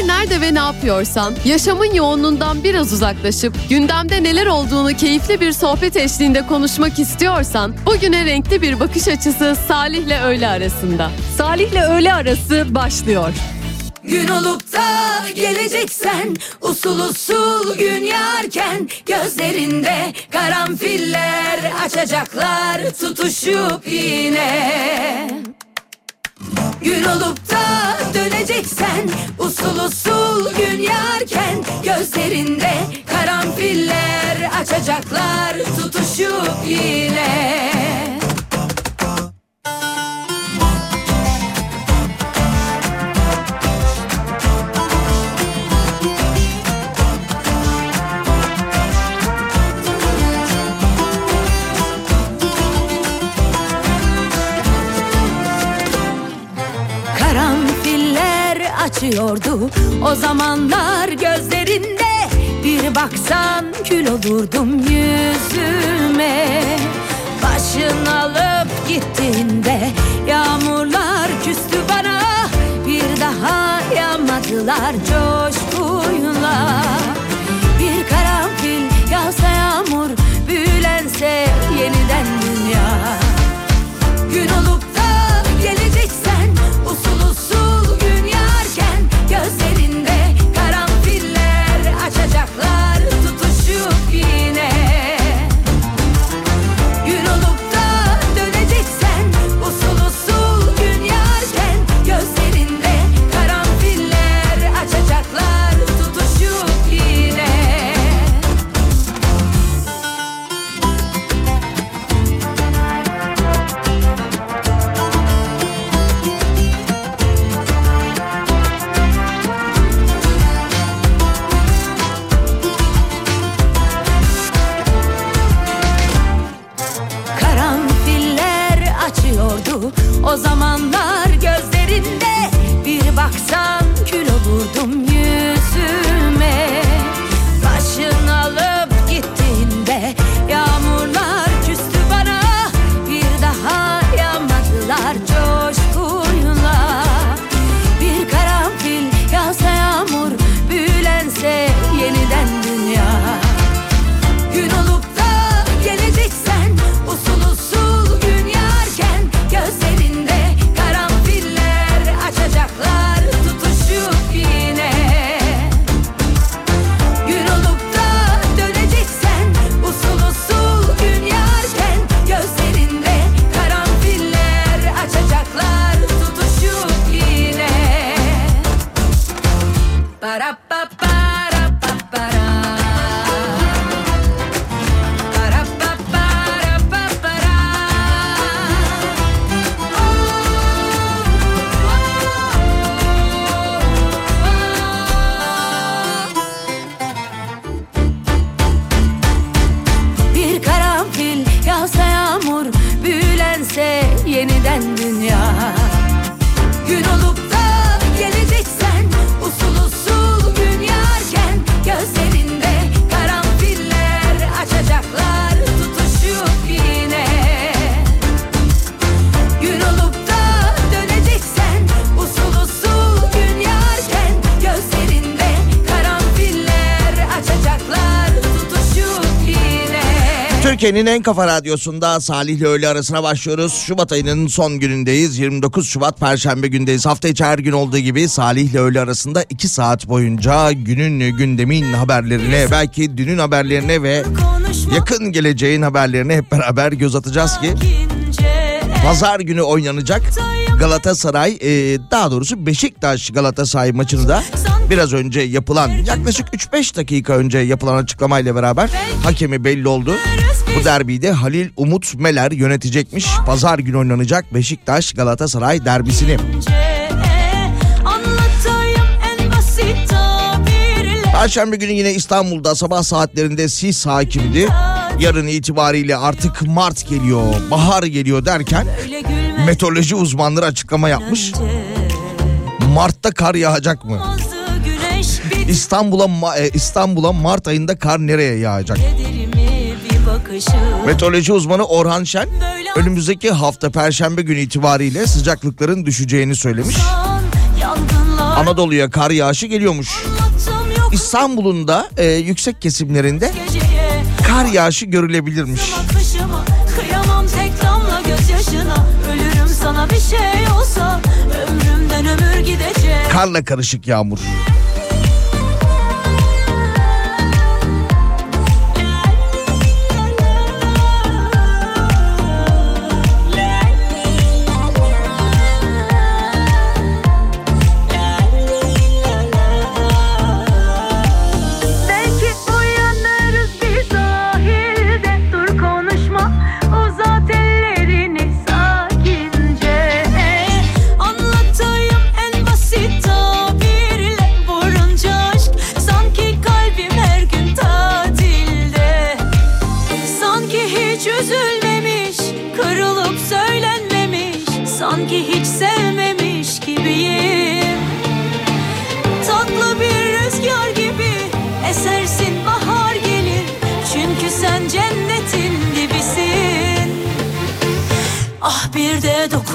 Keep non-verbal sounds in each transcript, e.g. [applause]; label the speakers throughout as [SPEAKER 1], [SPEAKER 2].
[SPEAKER 1] Her nerede ve ne yapıyorsan, yaşamın yoğunluğundan biraz uzaklaşıp gündemde neler olduğunu keyifli bir sohbet eşliğinde konuşmak istiyorsan, bugüne renkli bir bakış açısı Salih'le öğle arasında. Salih'le öğle arası başlıyor.
[SPEAKER 2] Gün olup da geleceksen usul usul gün yarken gözlerinde karanfiller açacaklar tutuşup yine. Gün olup da döneceksen usul usul gün yarken gözlerinde karanfiller açacaklar tutuşup yine. Açıyordu o zamanlar gözlerinde Bir baksan kül olurdum yüzüme. Başın alıp gittiğinde yağmurlar küstü bana. Bir daha yağmadılar coşkuyla. Bir karanfil yağsa yağmur büyülense yeniden
[SPEAKER 3] Türkiye'nin en kafa radyosunda Salih ile öğle arasına başlıyoruz. Şubat ayının son günündeyiz. 29 Şubat Perşembe gündeyiz. Hafta içi her gün olduğu gibi Salih ile öğle arasında 2 saat boyunca günün gündemin haberlerine belki dünün haberlerine ve yakın geleceğin haberlerine hep beraber göz atacağız ki Pazar günü oynanacak Galatasaray e, daha doğrusu Beşiktaş Galatasaray maçını da biraz önce yapılan yaklaşık 3-5 dakika önce yapılan açıklamayla beraber hakemi belli oldu. Bu derbiyi de Halil Umut Meler yönetecekmiş. Pazar günü oynanacak Beşiktaş Galatasaray derbisini. Perşembe günü yine İstanbul'da sabah saatlerinde sis hakimdi. Yarın itibariyle artık Mart geliyor, bahar geliyor derken meteoroloji uzmanları açıklama yapmış. Mart'ta kar yağacak mı? İstanbul'a e, İstanbul'a Mart ayında kar nereye yağacak? Meteoroloji uzmanı Orhan Şen önümüzdeki hafta perşembe günü itibariyle sıcaklıkların düşeceğini söylemiş.
[SPEAKER 4] Anadolu'ya kar yağışı geliyormuş. İstanbul'un da e, yüksek kesimlerinde kar yağışı görülebilirmiş.
[SPEAKER 5] Bakışıma kıyamam tek damla gözyaşına Ölürüm sana bir şey olsa ömrümden ömür gidecek
[SPEAKER 4] Karla karışık yağmur.
[SPEAKER 5] Belki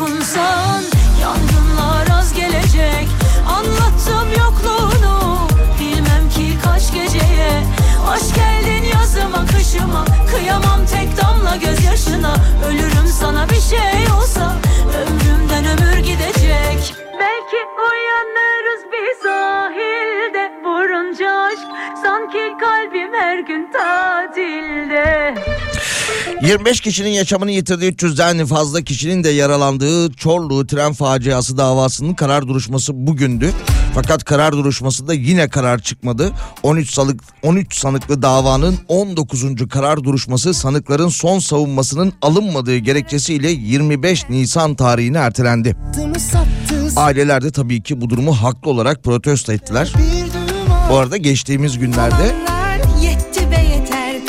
[SPEAKER 5] de dokunsan yangınlar az gelecek. Anlattım yokluğunu. Bilmem ki kaç geceye. Hoş geldin yazıma kışıma. Kıyamam tek damla gözyaşına. Ölürüm sana bir şey olsa. Ömrümden ömür gidecek. Belki uyanırız bir sahilde. Vurunca aşk Sanki kalbim her gün tatilde
[SPEAKER 4] 25 kişinin yaşamını yitirdiği 300'den fazla kişinin de yaralandığı Çorlu tren faciası davasının karar duruşması bugündü. Fakat karar duruşmasında yine karar çıkmadı. 13 sanık 13 sanıklı davanın 19. karar duruşması sanıkların son savunmasının alınmadığı gerekçesiyle 25 Nisan tarihine ertelendi. Aileler de tabii ki bu durumu haklı olarak protesto ettiler. Bu arada geçtiğimiz günlerde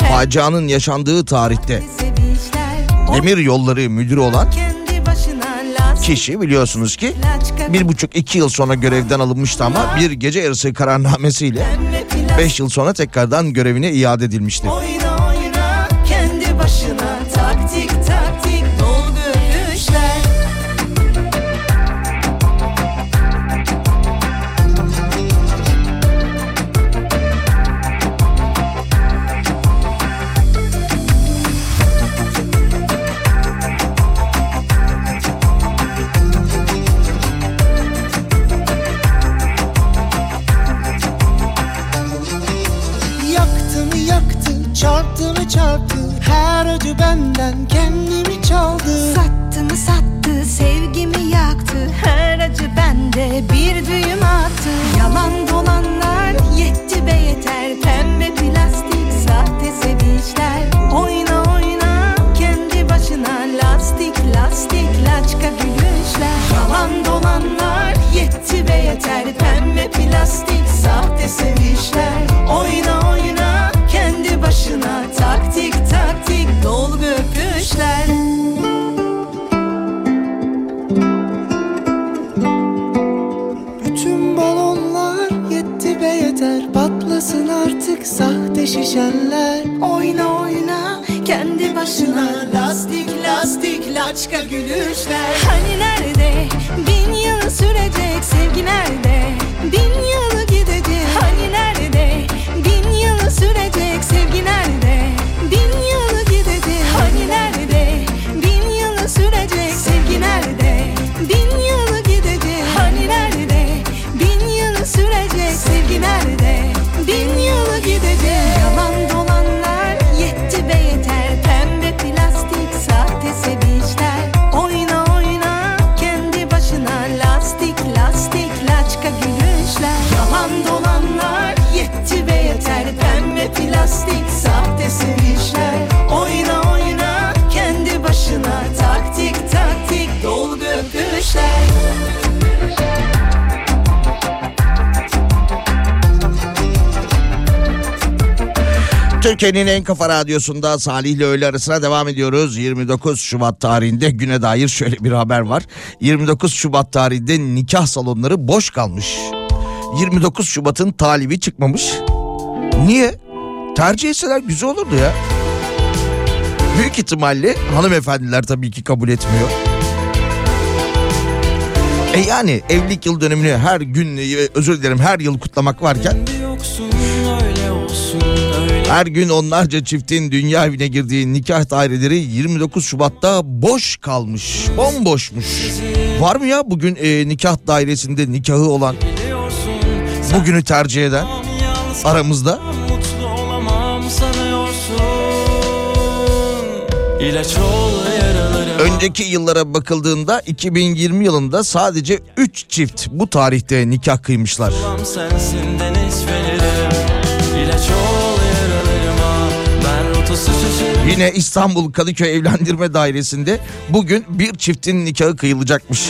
[SPEAKER 4] facianın yaşandığı tarihte demir yolları müdürü olan kişi biliyorsunuz ki bir buçuk iki yıl sonra görevden alınmıştı ama bir gece yarısı kararnamesiyle beş yıl sonra tekrardan görevine iade edilmişti. En kafa radyosunda Salih ile öğle arasına devam ediyoruz. 29 Şubat tarihinde güne dair şöyle bir haber var. 29 Şubat tarihinde nikah salonları boş kalmış. 29 Şubat'ın talibi çıkmamış. Niye? Tercih etseler güzel olurdu ya. Büyük ihtimalle hanımefendiler tabii ki kabul etmiyor.
[SPEAKER 6] E yani evlilik yıl dönümünü her gün e, özür dilerim her yıl kutlamak varken her gün onlarca çiftin dünya evine girdiği nikah daireleri 29 Şubat'ta boş kalmış. Bomboşmuş. Var mı ya bugün e, nikah dairesinde nikahı olan bugünü tercih eden aramızda? Önceki yıllara bakıldığında 2020 yılında sadece 3 çift bu tarihte nikah kıymışlar. Yine İstanbul Kadıköy Evlendirme Dairesi'nde bugün bir çiftin nikahı kıyılacakmış.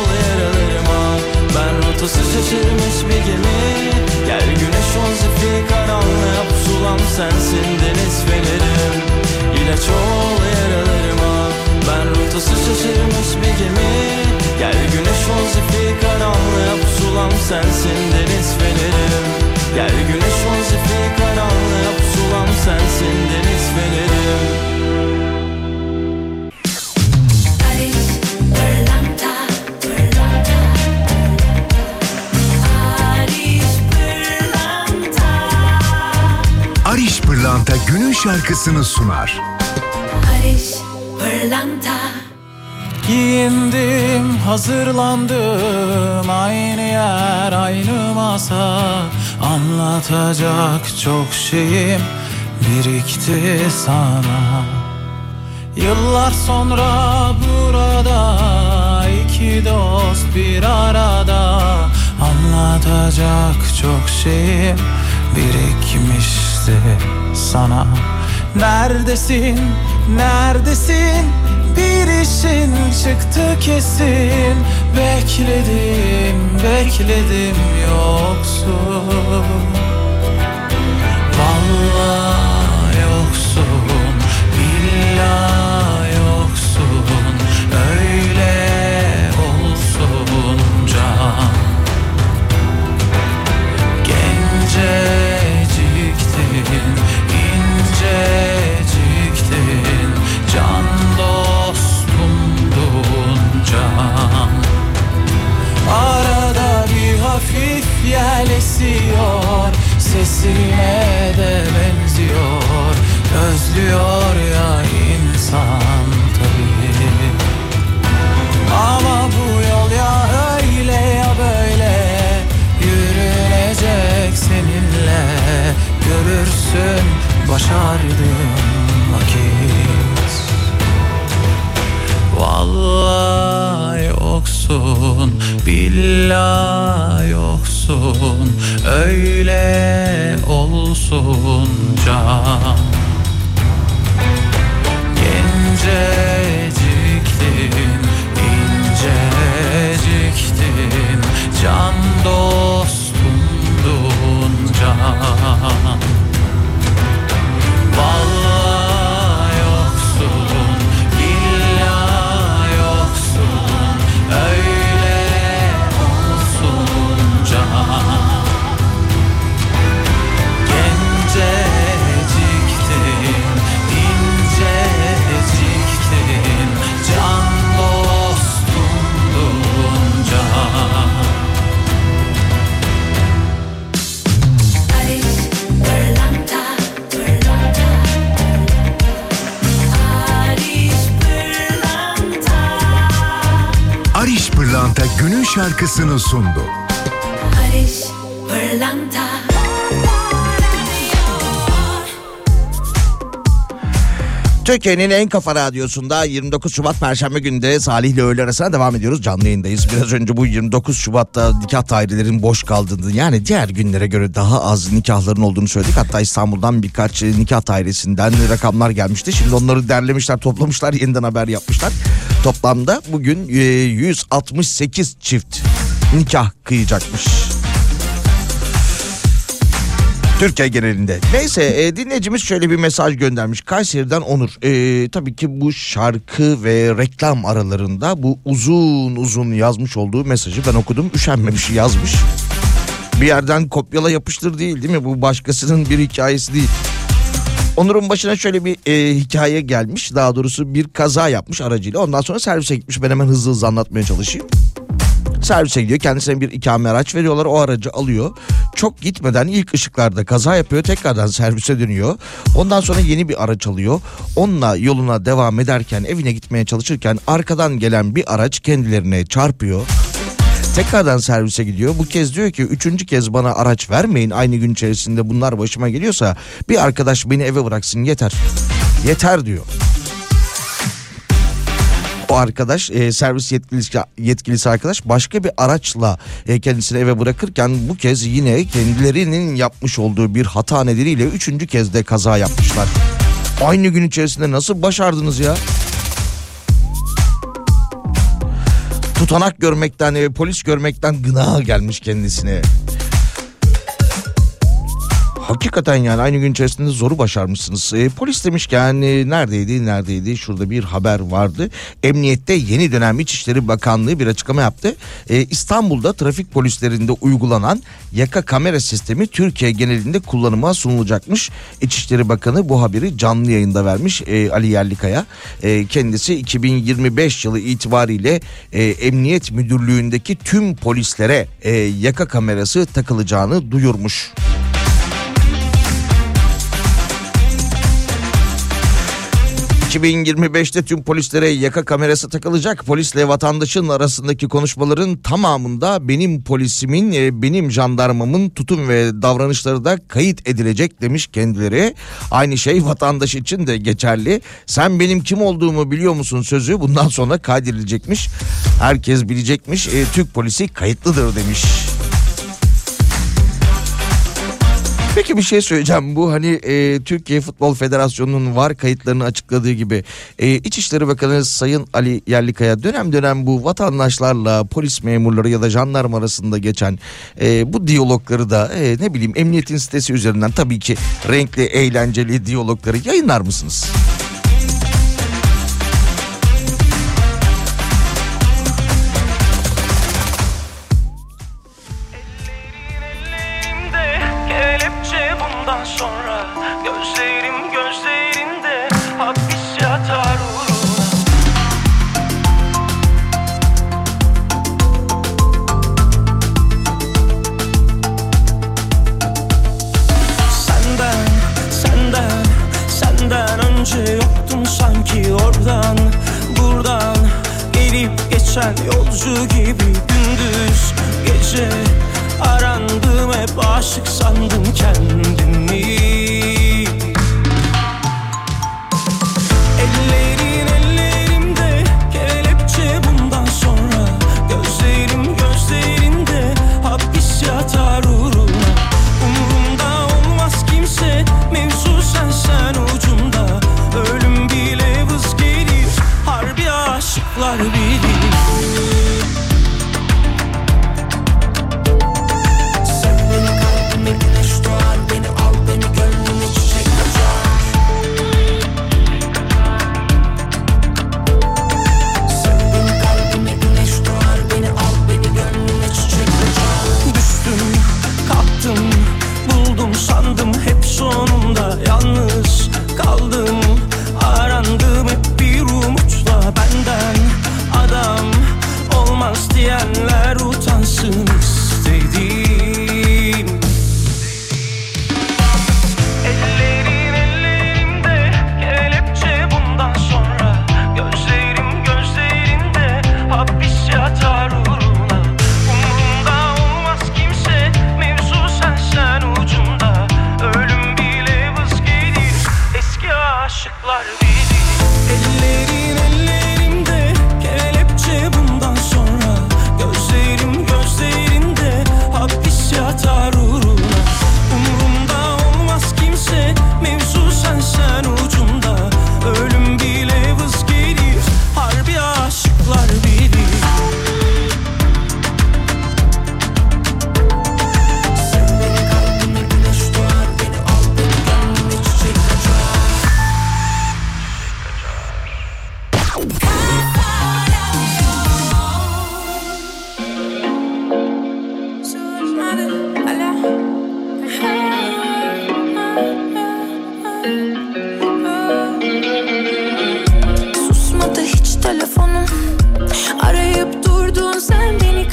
[SPEAKER 7] Rotası şaşırmış bir gemi. Gel güneş ol zifiri karanlığa Pusulam sensin deniz fenerim. İlaç ol yaralarıma. Ben rotası şaşırmış bir gemi. Gel güneş ol zifiri karanlığa Pusulam sensin deniz fenerim. Gel güneş ol zifiri karanlığa Pusulam sensin deniz fenerim. Şarkısını sunar. Barış Pırlanta. Giyindim, hazırlandım. Aynı yer, aynı masa. Anlatacak çok şeyim birikti sana. Yıllar sonra burada iki dost bir arada. Anlatacak çok şeyim birikmişti sana. Neredesin, neredesin? Bir işin çıktı kesin. Bekledim, bekledim yoksun
[SPEAKER 8] günün şarkısını sundu.
[SPEAKER 9] Barış Pırlanta
[SPEAKER 3] Türkiye'nin en kafa radyosunda 29 Şubat Perşembe günde Salih ile öğle arasına devam ediyoruz. Canlı yayındayız. Biraz önce bu 29 Şubat'ta nikah dairelerin boş kaldığını yani diğer günlere göre daha az nikahların olduğunu söyledik. Hatta İstanbul'dan birkaç nikah dairesinden rakamlar gelmişti. Şimdi onları derlemişler, toplamışlar, yeniden haber yapmışlar. Toplamda bugün e, 168 çift nikah kıyacakmış. Türkiye genelinde. Neyse e, dinleyicimiz şöyle bir mesaj göndermiş. Kayseri'den Onur. E, tabii ki bu şarkı ve reklam aralarında bu uzun uzun yazmış olduğu mesajı ben okudum. Üşenmemiş yazmış. Bir yerden kopyala yapıştır değil değil mi? Bu başkasının bir hikayesi değil. Onur'un başına şöyle bir e, hikaye gelmiş. Daha doğrusu bir kaza yapmış aracıyla. Ondan sonra servise gitmiş. Ben hemen hızlı hızlı anlatmaya çalışayım. Servise gidiyor kendisine bir ikame araç veriyorlar o aracı alıyor. Çok gitmeden ilk ışıklarda kaza yapıyor tekrardan servise dönüyor. Ondan sonra yeni bir araç alıyor. Onunla yoluna devam ederken evine gitmeye çalışırken arkadan gelen bir araç kendilerine çarpıyor. Tekrardan servise gidiyor. Bu kez diyor ki üçüncü kez bana araç vermeyin. Aynı gün içerisinde bunlar başıma geliyorsa bir arkadaş beni eve bıraksın yeter. Yeter diyor o arkadaş e, servis yetkilisi, yetkilisi arkadaş başka bir araçla e, kendisini eve bırakırken bu kez yine kendilerinin yapmış olduğu bir hata nedeniyle üçüncü kez de kaza yapmışlar. Aynı gün içerisinde nasıl başardınız ya? Tutanak görmekten, e, polis görmekten gına gelmiş kendisine. Hakikaten yani aynı gün içerisinde zoru başarmışsınız. E, polis demişken e, neredeydi neredeydi şurada bir haber vardı. Emniyette yeni dönem İçişleri Bakanlığı bir açıklama yaptı. E, İstanbul'da trafik polislerinde uygulanan yaka kamera sistemi Türkiye genelinde kullanıma sunulacakmış. İçişleri Bakanı bu haberi canlı yayında vermiş e, Ali Yerlikaya. E, kendisi 2025 yılı itibariyle e, Emniyet Müdürlüğü'ndeki tüm polislere e, yaka kamerası takılacağını duyurmuş. 2025'te tüm polislere yaka kamerası takılacak. Polisle vatandaşın arasındaki konuşmaların tamamında benim polisimin, e, benim jandarmamın tutum ve davranışları da kayıt edilecek demiş kendileri. Aynı şey vatandaş için de geçerli. Sen benim kim olduğumu biliyor musun sözü bundan sonra kaydedilecekmiş. Herkes bilecekmiş. E, Türk polisi kayıtlıdır demiş. Peki bir şey söyleyeceğim. Bu hani e, Türkiye Futbol Federasyonu'nun var kayıtlarını açıkladığı gibi e, İçişleri Bakanı Sayın Ali Yerlikaya dönem dönem bu vatandaşlarla polis memurları ya da jandarma arasında geçen e, bu diyalogları da e, ne bileyim emniyetin sitesi üzerinden tabii ki renkli eğlenceli diyalogları yayınlar mısınız?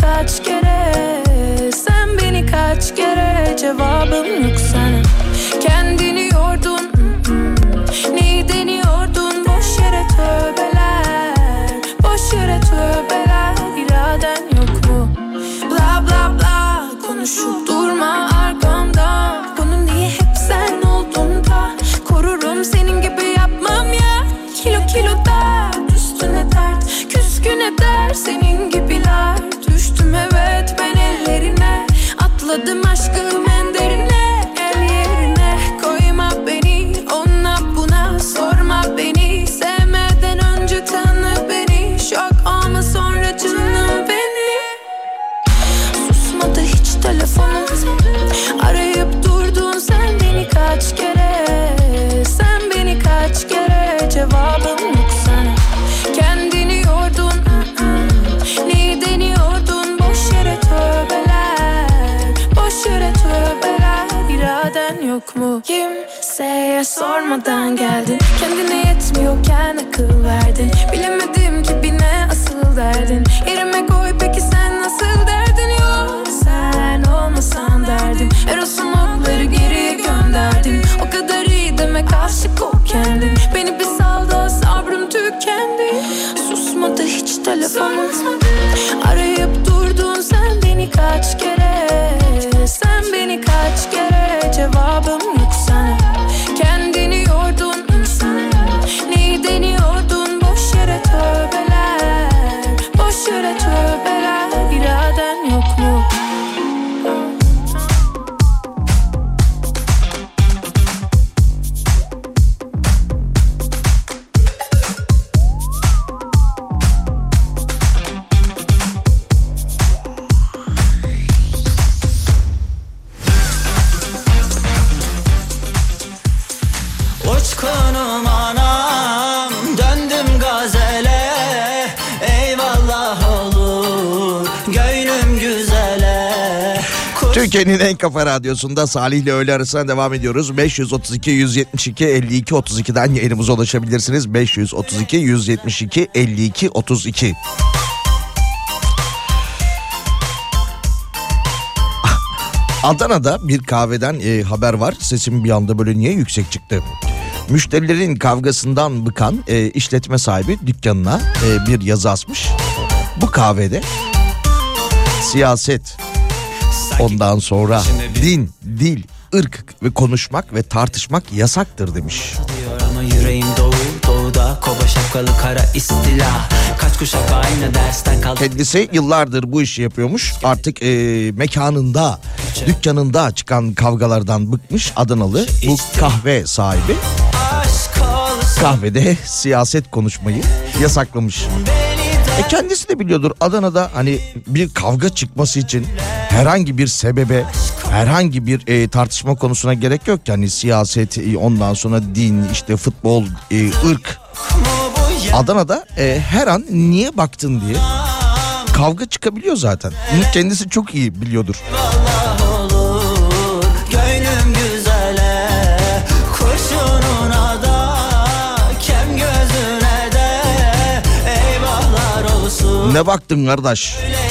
[SPEAKER 10] Kaç kere? Sen beni kaç kere? Cevabım yok sana Kimseye sormadan geldin. Kendine yetmiyorken akıl verdin. Bilemedim ki bir ne asıl derdin. Yerime koy peki sen nasıl derdin? Yok sen olmasan derdim. Eros'un okları geriye gönderdim. O kadar iyi demek aşık ol kendin. Beni bir sal da sabrım tükendi. Susmadı hiç telefonum. Arayıp durdun sen beni kaç kere? Sen beni kaç kere? Cevabım
[SPEAKER 3] Türkiye'nin en kafa radyosunda Salih ile öğle arasına devam ediyoruz. 532 172 52 32'den yayınımıza ulaşabilirsiniz. 532 172 52 32. Adana'da bir kahveden e, haber var. Sesim bir anda böyle niye yüksek çıktı? Müşterilerin kavgasından bıkan e, işletme sahibi dükkanına e, bir yazı asmış. Bu kahvede siyaset, Ondan sonra din, dil, ırk ve konuşmak ve tartışmak yasaktır demiş.
[SPEAKER 11] ama yüreğim doğu Doğuda kova şapkalı kara istila Kaç kuşak aynı dersten kaldı
[SPEAKER 3] Kendisi yıllardır bu işi yapıyormuş. Artık e, mekanında, dükkanında çıkan kavgalardan bıkmış Adanalı bu kahve sahibi. Kahvede siyaset konuşmayı yasaklamış. E kendisi de biliyordur Adana'da hani bir kavga çıkması için herhangi bir sebebe herhangi bir e, tartışma konusuna gerek yok ki hani siyaset e, ondan sonra din işte futbol e, ırk Adana'da e, her an niye baktın diye kavga çıkabiliyor zaten. Bunu kendisi çok iyi biliyordur. Ne baktın kardeş?
[SPEAKER 11] Öyle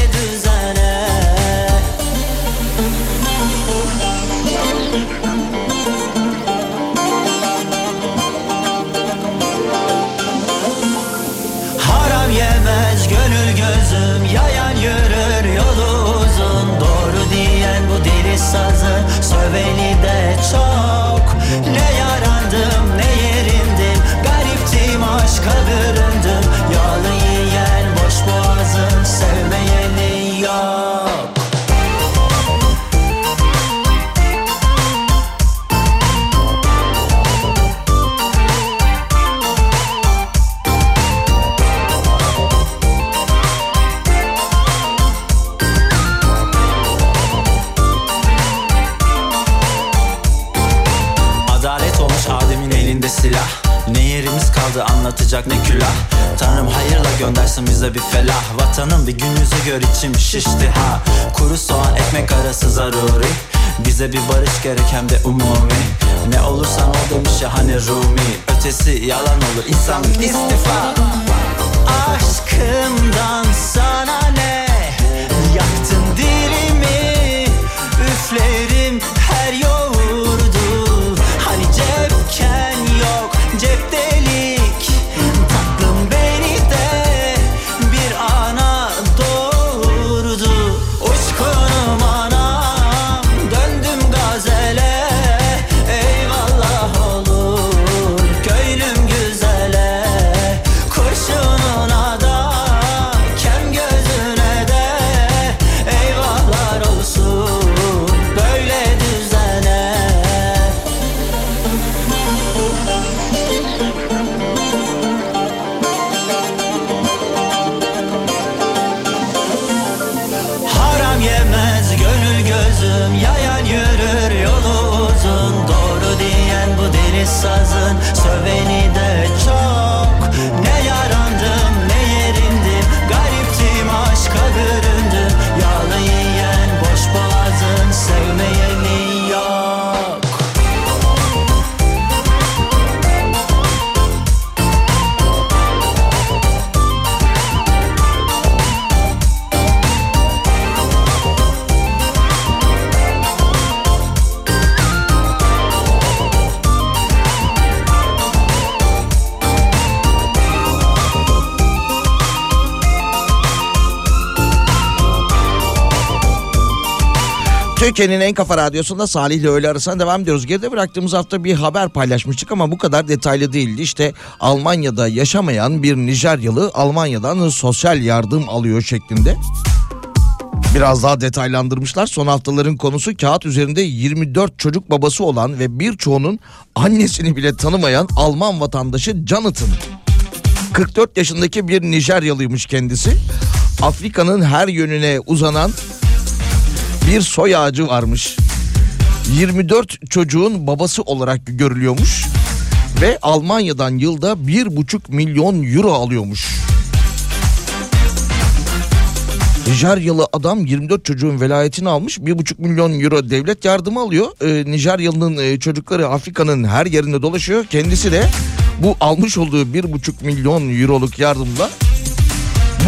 [SPEAKER 11] venir. Anlatacak ne külah? Tanrım hayırla göndersin bize bir felah. Vatanım bir gün yüzü gör içim şişti ha. Kuru soğan ekmek arası zaruri. Bize bir barış gerek hem de umumi. Ne olursan ol demiş ya hani Rumi. Ötesi yalan olur insanlık istifa. Aşkımdan sana ne
[SPEAKER 3] Türkiye'nin en kafa radyosunda Salih ile öğle arasına devam ediyoruz. Geride bıraktığımız hafta bir haber paylaşmıştık ama bu kadar detaylı değildi. İşte Almanya'da yaşamayan bir Nijeryalı Almanya'dan sosyal yardım alıyor şeklinde. Biraz daha detaylandırmışlar. Son haftaların konusu kağıt üzerinde 24 çocuk babası olan ve birçoğunun annesini bile tanımayan Alman vatandaşı Jonathan. 44 yaşındaki bir Nijeryalıymış kendisi. Afrika'nın her yönüne uzanan bir soy ağacı varmış. 24 çocuğun babası olarak görülüyormuş ve Almanya'dan yılda 1,5 milyon euro alıyormuş. Nijeryalı adam 24 çocuğun velayetini almış 1,5 milyon euro devlet yardımı alıyor. Ee, Nijeryalı'nın e, çocukları Afrika'nın her yerinde dolaşıyor. Kendisi de bu almış olduğu 1,5 milyon euroluk yardımla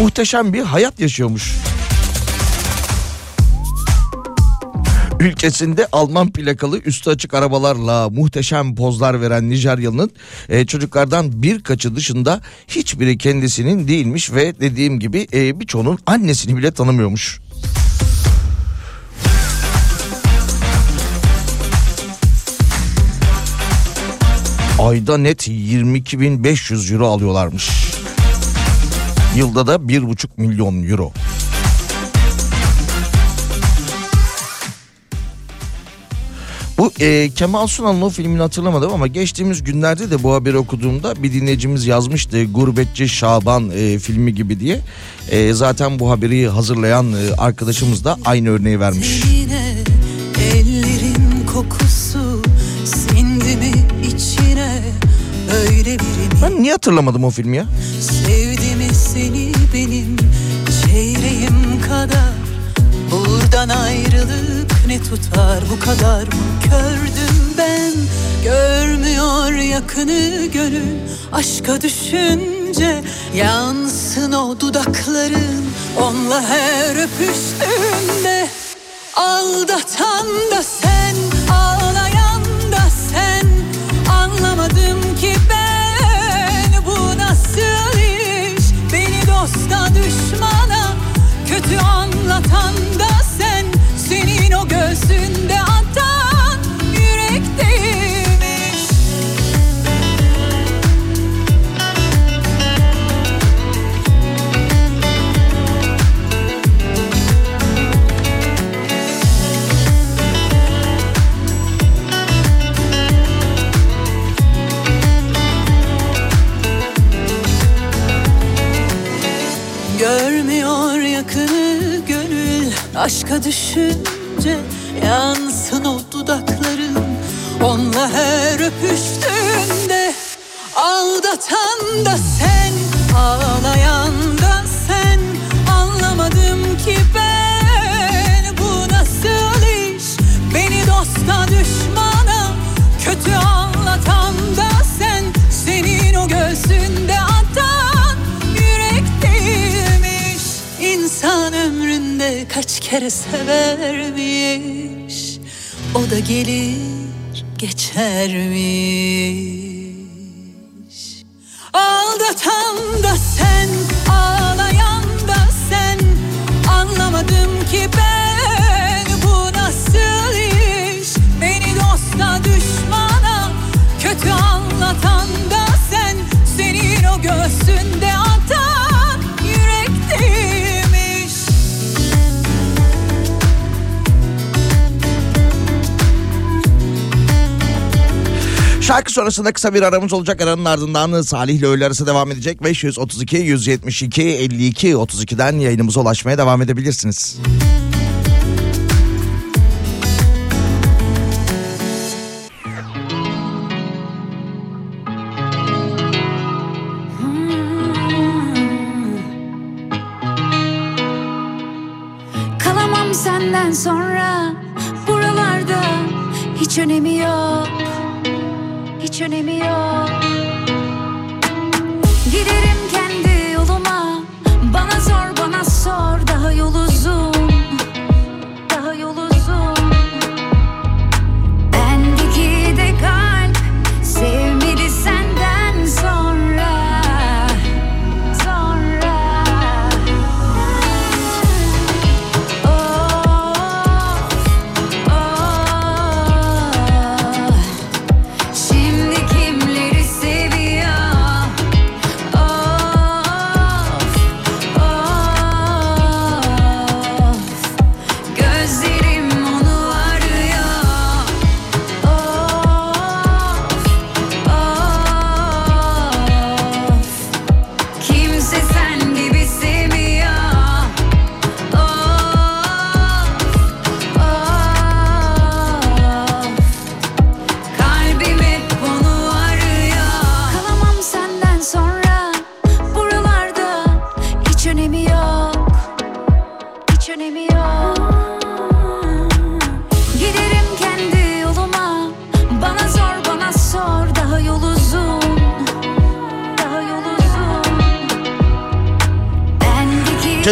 [SPEAKER 3] muhteşem bir hayat yaşıyormuş. Ülkesinde Alman plakalı üstü açık arabalarla muhteşem pozlar veren Nijeryalı'nın e, çocuklardan birkaçı dışında hiçbiri kendisinin değilmiş ve dediğim gibi e, birçoğunun annesini bile tanımıyormuş. Ayda net 22.500 euro alıyorlarmış. Yılda da 1,5 milyon euro. Bu e, Kemal Sunal'ın o filmini hatırlamadım ama geçtiğimiz günlerde de bu haberi okuduğumda bir dinleyicimiz yazmıştı. Gurbetçi Şaban e, filmi gibi diye. E, zaten bu haberi hazırlayan e, arkadaşımız da aynı örneği vermiş.
[SPEAKER 9] Yine ellerin kokusu sindi mi içine öyle birini
[SPEAKER 3] Ben niye hatırlamadım o filmi ya?
[SPEAKER 9] sevdi mi seni benim çeyreğim kadar buradan ayrılık ne tutar bu kadar? Mı kördüm ben görmüyor yakını gönül. Aşka düşünce yansın o dudakların. Onunla her öpüştüğünde aldatan da sen. Ağlayan aşka düşünce Yansın o dudakların. Onunla her öpüştüğünde Aldatan da sen ağlayan da sen. Anlamadım ki ben bu nasıl iş? Beni dosta düşmana kötü anlatan da sen. Senin o göğsünde kaç kere severmiş O da gelir geçermiş. Aldatan da sen ağlayan da sen Anlamadım ki ben
[SPEAKER 3] Şarkı sonrasında kısa bir aramız olacak. Aranın ardından Salih ile öğle arası devam edecek. 532 172 52 32'den yayınımıza ulaşmaya devam edebilirsiniz.
[SPEAKER 2] Senden sonra buralarda hiç önemi yok Önemi yok. Giderim kendi yoluma. Bana sor bana sor daha yol uzun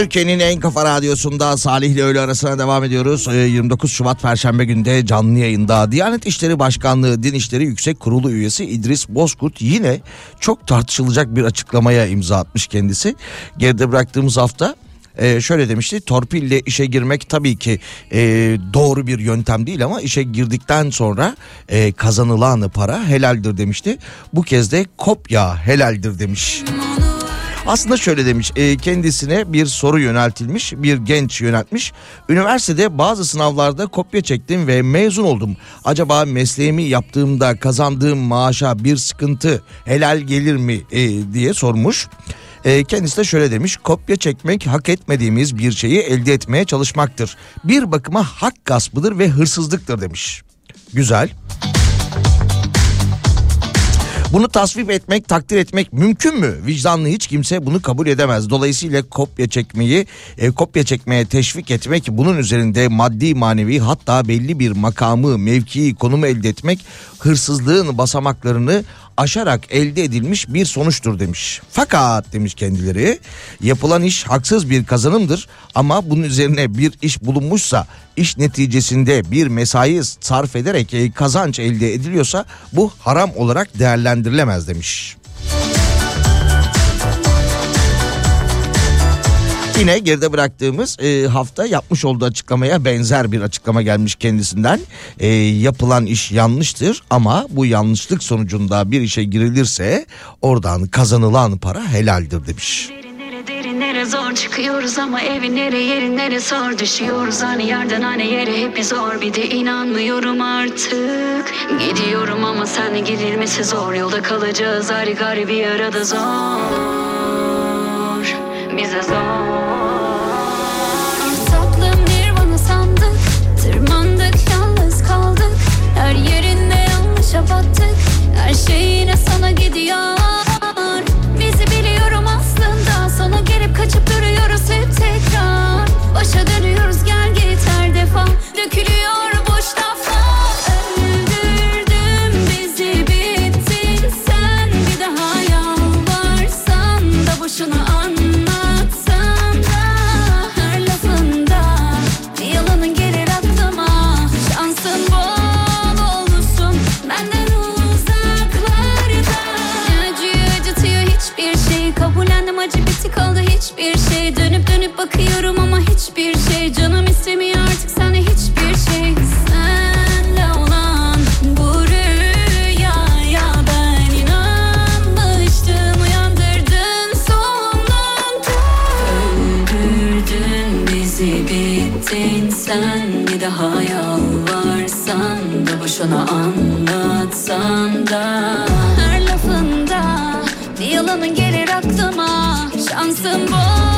[SPEAKER 3] Türkiye'nin en kafa radyosunda Salih ile öğle arasına devam ediyoruz. Ee, 29 Şubat Perşembe günde canlı yayında Diyanet İşleri Başkanlığı Din İşleri Yüksek Kurulu üyesi İdris Bozkurt yine çok tartışılacak bir açıklamaya imza atmış kendisi. Geride bıraktığımız hafta e, şöyle demişti torpille işe girmek tabii ki e, doğru bir yöntem değil ama işe girdikten sonra e, kazanılan para helaldir demişti. Bu kez de kopya helaldir demiş. Aslında şöyle demiş e, kendisine bir soru yöneltilmiş bir genç yöneltmiş. Üniversitede bazı sınavlarda kopya çektim ve mezun oldum. Acaba mesleğimi yaptığımda kazandığım maaşa bir sıkıntı helal gelir mi e, diye sormuş. E, kendisi de şöyle demiş kopya çekmek hak etmediğimiz bir şeyi elde etmeye çalışmaktır. Bir bakıma hak gaspıdır ve hırsızlıktır demiş. Güzel. Bunu tasvip etmek, takdir etmek mümkün mü? Vicdanlı hiç kimse bunu kabul edemez. Dolayısıyla kopya çekmeyi, e, kopya çekmeye teşvik etmek, bunun üzerinde maddi manevi hatta belli bir makamı, mevkii, konumu elde etmek hırsızlığın basamaklarını aşarak elde edilmiş bir sonuçtur demiş. Fakat demiş kendileri yapılan iş haksız bir kazanımdır ama bunun üzerine bir iş bulunmuşsa iş neticesinde bir mesai sarf ederek e, kazanç elde ediliyorsa bu haram olarak değerlendirilemez demiş. Yine geride bıraktığımız e, hafta yapmış olduğu açıklamaya benzer bir açıklama gelmiş kendisinden. E, yapılan iş yanlıştır ama bu yanlışlık sonucunda bir işe girilirse oradan kazanılan para helaldir demiş.
[SPEAKER 12] Derinlere zor çıkıyoruz ama evinlere yerinlere zor düşüyoruz. Hani yerden hani yere hep zor. Bir de inanmıyorum artık. Gidiyorum ama sen gidilmesi zor. Yolda kalacağız ayrı gari arada zor Bize zor.
[SPEAKER 2] Tatlım nirvana sandık Tırmandık yalnız kaldık. Her yerinde yanlışa battık Her şey sana gidiyor. Bizi biliyorum aslında Sana gelip kaçıp duruyoruz hep tekrar. Başa dönüyoruz gel git her defa Dökülüyor hiçbir şey Canım istemiyor artık sana hiçbir şey. Senle olan bu rüyaya ben inanmıştım Uyandırdın sonunda Öldürdün bizi bittin sen. Bir daha yalvarsan da boşuna anlatsan da. Her lafında bir yalanın gelir aklıma. Şansın bol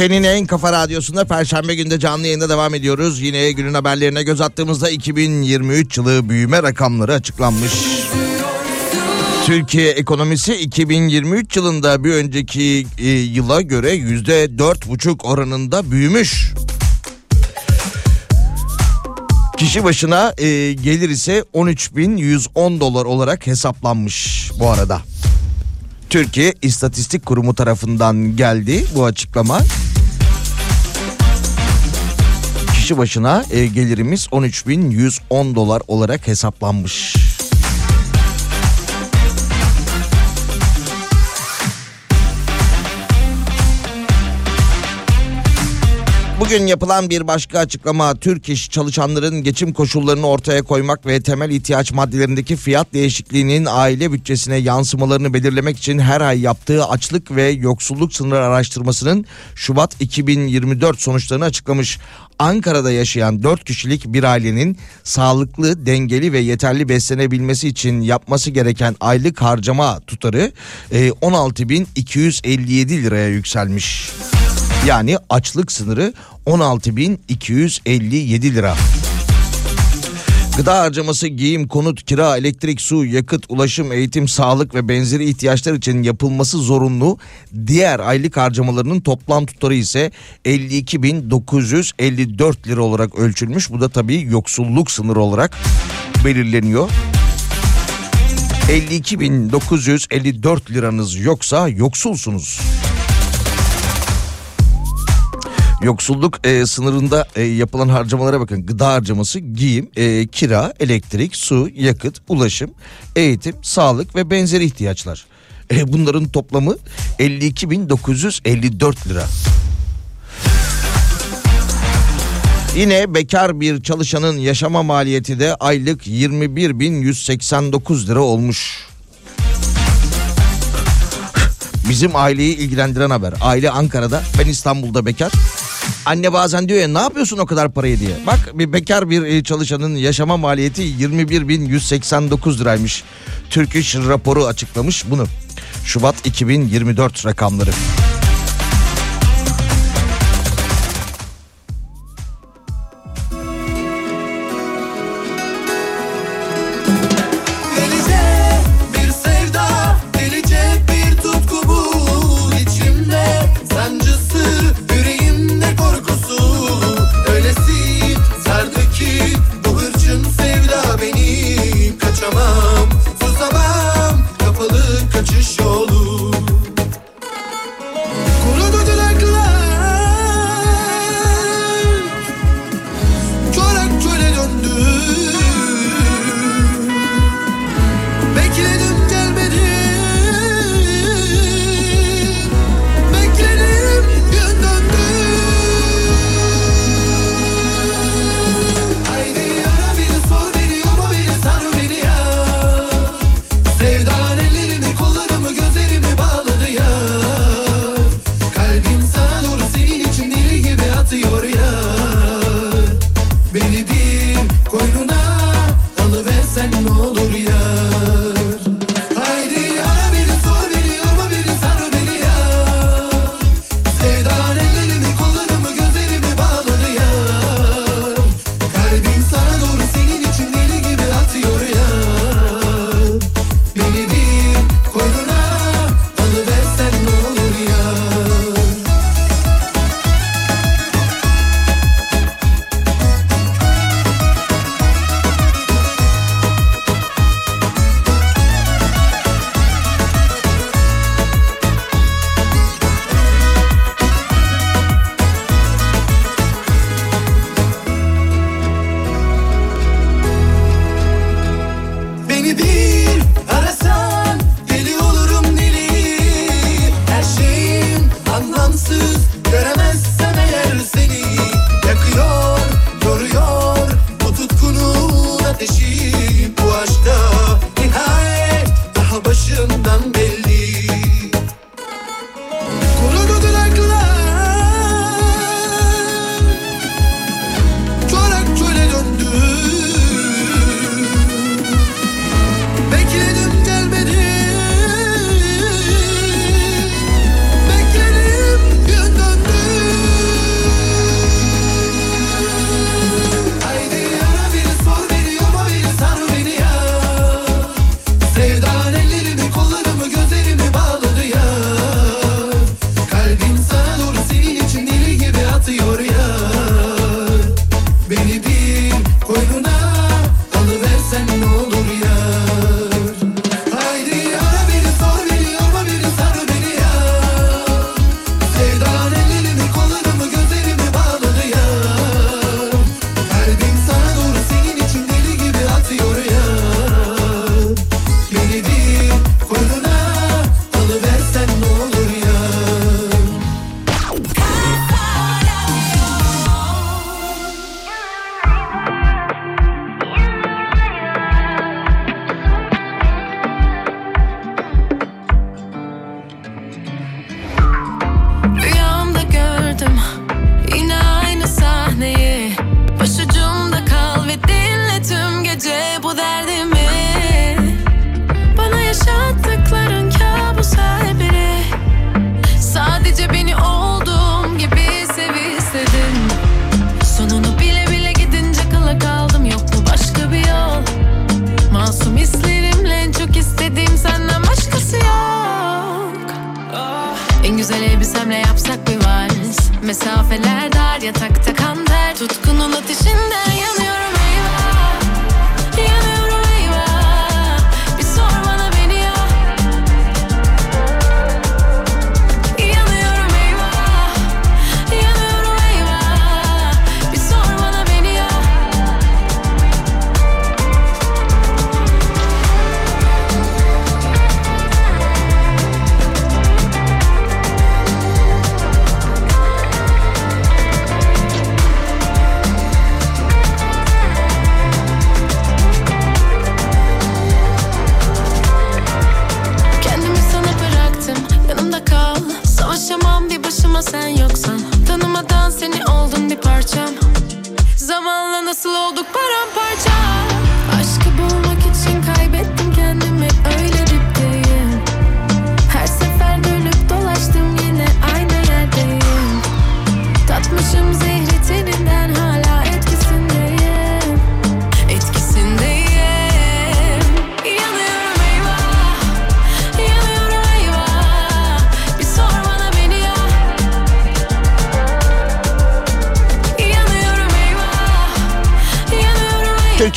[SPEAKER 3] Türkiye'nin en kafa radyosunda Perşembe günde canlı yayında devam ediyoruz. Yine günün haberlerine göz attığımızda 2023 yılı büyüme rakamları açıklanmış. Türkiye ekonomisi 2023 yılında bir önceki e, yıla göre yüzde dört buçuk oranında büyümüş. Kişi başına e, gelir ise 13.110 dolar olarak hesaplanmış bu arada. Türkiye İstatistik Kurumu tarafından geldi bu açıklama. Kişi başına e, gelirimiz 13.110 dolar olarak hesaplanmış. Bugün yapılan bir başka açıklama Türk iş çalışanların geçim koşullarını ortaya koymak ve temel ihtiyaç maddelerindeki fiyat değişikliğinin aile bütçesine yansımalarını belirlemek için her ay yaptığı açlık ve yoksulluk sınırı araştırmasının Şubat 2024 sonuçlarını açıklamış. Ankara'da yaşayan 4 kişilik bir ailenin sağlıklı, dengeli ve yeterli beslenebilmesi için yapması gereken aylık harcama tutarı 16.257 liraya yükselmiş. Yani açlık sınırı 16.257 lira. Gıda harcaması, giyim, konut, kira, elektrik, su, yakıt, ulaşım, eğitim, sağlık ve benzeri ihtiyaçlar için yapılması zorunlu diğer aylık harcamalarının toplam tutarı ise 52.954 lira olarak ölçülmüş. Bu da tabii yoksulluk sınırı olarak belirleniyor. 52.954 liranız yoksa yoksulsunuz. Yoksulluk e, sınırında e, yapılan harcamalara bakın. Gıda harcaması, giyim, e, kira, elektrik, su, yakıt, ulaşım, eğitim, sağlık ve benzeri ihtiyaçlar. E, bunların toplamı 52.954 lira. Yine bekar bir çalışanın yaşama maliyeti de aylık 21.189 lira olmuş. Bizim aileyi ilgilendiren haber. Aile Ankara'da, ben İstanbul'da bekar. Anne bazen diyor ya ne yapıyorsun o kadar parayı diye. Bak bir bekar bir e, çalışanın yaşama maliyeti 21.189 liraymış. Türk İş raporu açıklamış bunu. Şubat 2024 rakamları.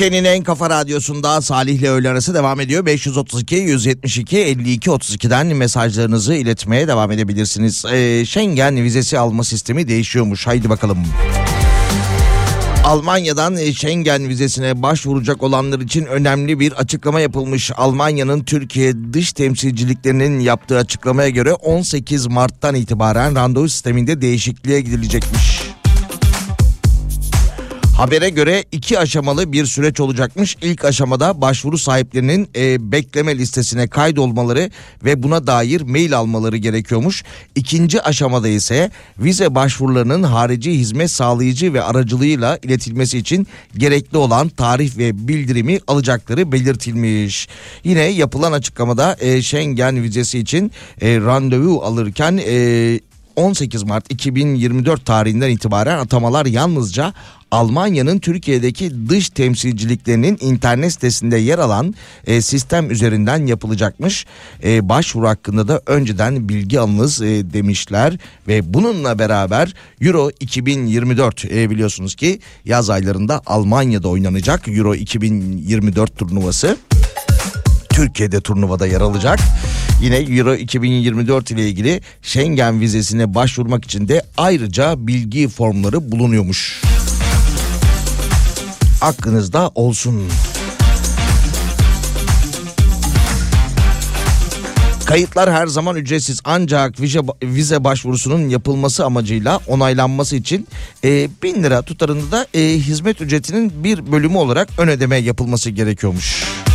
[SPEAKER 3] Türkiye'nin en kafa radyosunda Salih ile öğle arası devam ediyor. 532 172 52 32'den mesajlarınızı iletmeye devam edebilirsiniz. Ee, Schengen vizesi alma sistemi değişiyormuş. Haydi bakalım. Almanya'dan Schengen vizesine başvuracak olanlar için önemli bir açıklama yapılmış. Almanya'nın Türkiye dış temsilciliklerinin yaptığı açıklamaya göre 18 Mart'tan itibaren randevu sisteminde değişikliğe gidilecekmiş. Habere göre iki aşamalı bir süreç olacakmış. İlk aşamada başvuru sahiplerinin e, bekleme listesine kaydolmaları ve buna dair mail almaları gerekiyormuş. İkinci aşamada ise vize başvurularının harici hizmet sağlayıcı ve aracılığıyla iletilmesi için gerekli olan tarih ve bildirimi alacakları belirtilmiş. Yine yapılan açıklamada e, Schengen vizesi için e, randevu alırken e, 18 Mart 2024 tarihinden itibaren atamalar yalnızca Almanya'nın Türkiye'deki dış temsilciliklerinin internet sitesinde yer alan e, sistem üzerinden yapılacakmış. E, başvuru hakkında da önceden bilgi alınız e, demişler ve bununla beraber Euro 2024 e, biliyorsunuz ki yaz aylarında Almanya'da oynanacak Euro 2024 turnuvası. Türkiye'de turnuvada yer alacak. Yine Euro 2024 ile ilgili Schengen vizesine başvurmak için de ayrıca bilgi formları bulunuyormuş. Aklınızda olsun. Kayıtlar her zaman ücretsiz ancak vize, vize başvurusunun yapılması amacıyla onaylanması için e, 1000 lira tutarında da e, hizmet ücretinin bir bölümü olarak ön ödeme yapılması gerekiyormuş.
[SPEAKER 2] Tam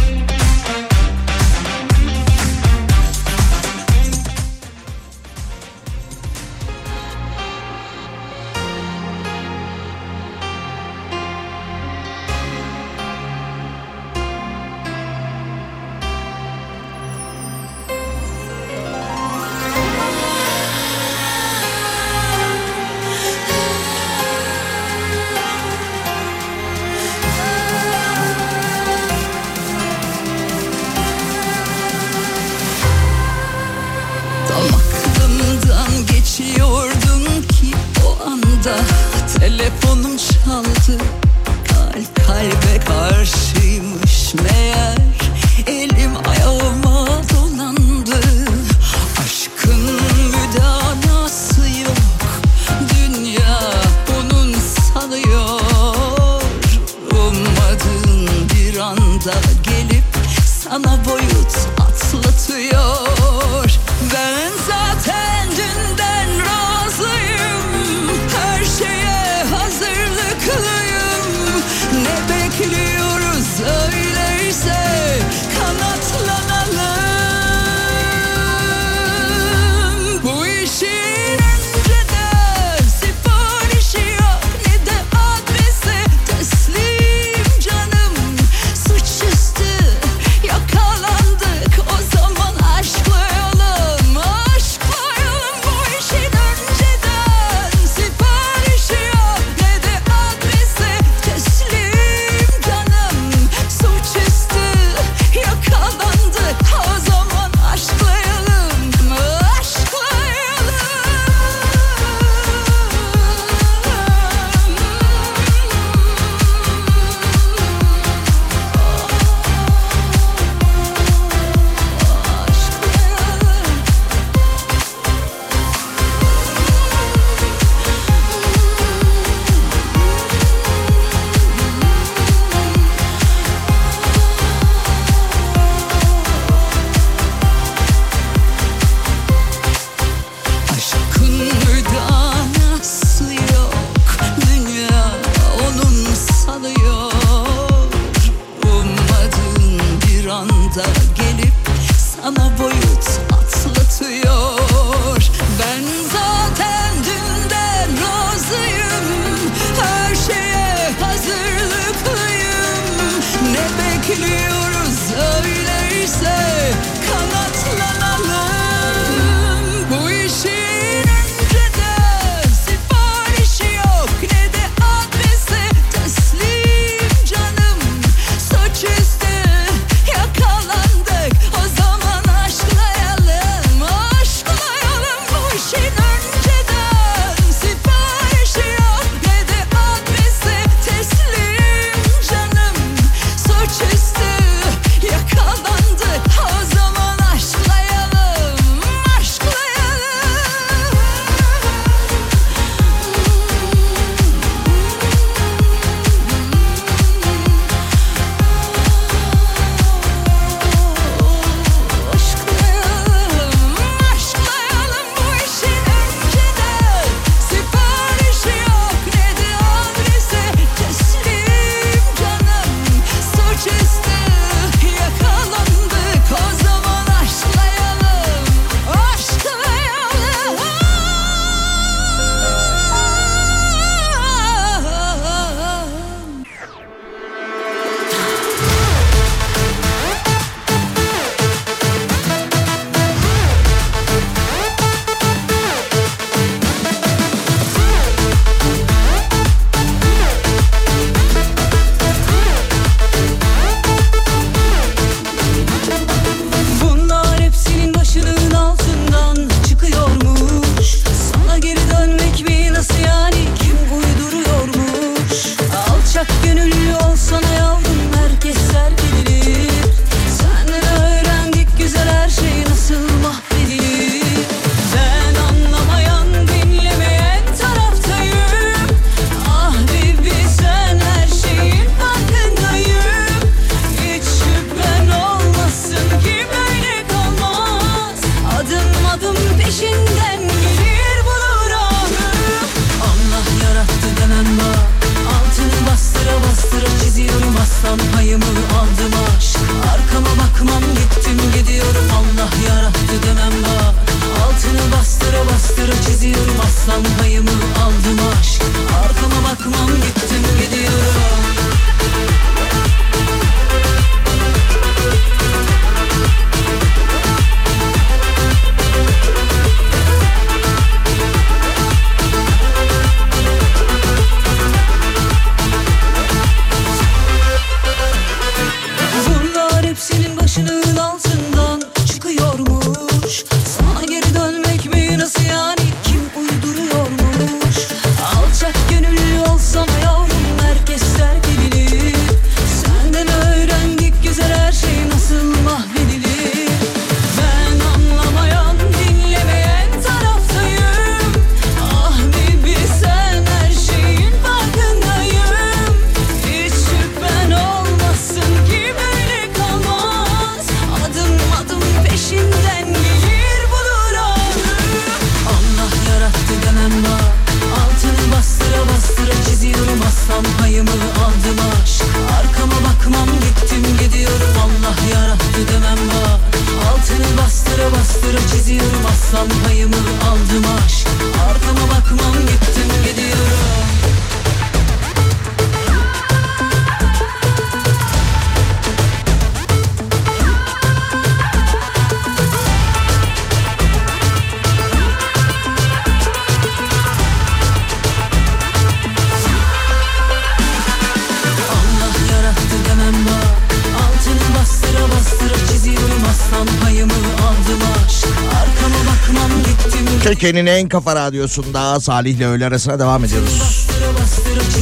[SPEAKER 3] Türkiye'nin en kafa radyosunda Salih ile öğle arasına devam ediyoruz.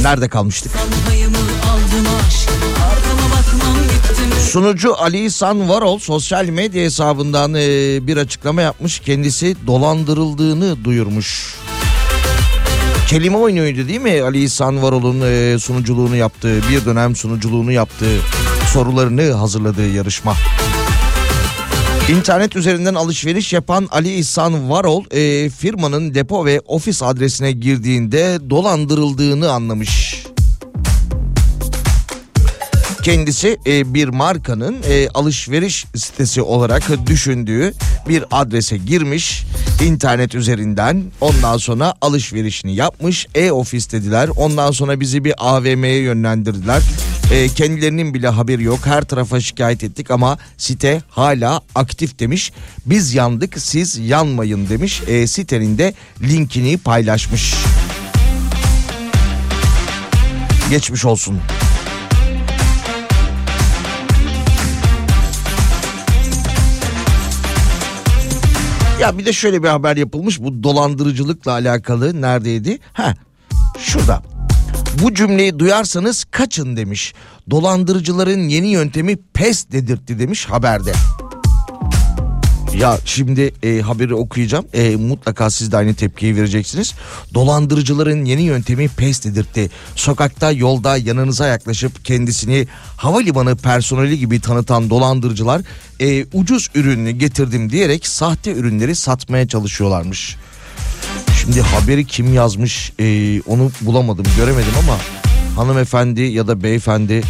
[SPEAKER 3] Nerede kalmıştık? Sunucu Ali İhsan Varol sosyal medya hesabından e, bir açıklama yapmış. Kendisi dolandırıldığını duyurmuş. Kelime oyunuydu değil mi Ali İhsan Varol'un e, sunuculuğunu yaptığı, bir dönem sunuculuğunu yaptığı, sorularını hazırladığı yarışma. İnternet üzerinden alışveriş yapan Ali İhsan Varol e, firmanın depo ve ofis adresine girdiğinde dolandırıldığını anlamış. Kendisi e, bir markanın e, alışveriş sitesi olarak düşündüğü bir adrese girmiş internet üzerinden ondan sonra alışverişini yapmış e-ofis dediler ondan sonra bizi bir AVM'ye yönlendirdiler E, kendilerinin bile haberi yok her tarafa şikayet ettik ama site hala aktif demiş biz yandık siz yanmayın demiş E, sitenin de linkini paylaşmış geçmiş olsun. Ya bir de şöyle bir haber yapılmış bu dolandırıcılıkla alakalı neredeydi? Ha şurada. Bu cümleyi duyarsanız kaçın demiş. Dolandırıcıların yeni yöntemi pes dedirtti demiş haberde. Ya şimdi e, haberi okuyacağım. E, mutlaka siz de aynı tepkiyi vereceksiniz. Dolandırıcıların yeni yöntemi pes dedirtti. Sokakta, yolda yanınıza yaklaşıp kendisini havalimanı personeli gibi tanıtan dolandırıcılar e, ucuz ürünü getirdim diyerek sahte ürünleri satmaya çalışıyorlarmış. Şimdi haberi kim yazmış e, onu bulamadım göremedim ama hanımefendi ya da beyefendi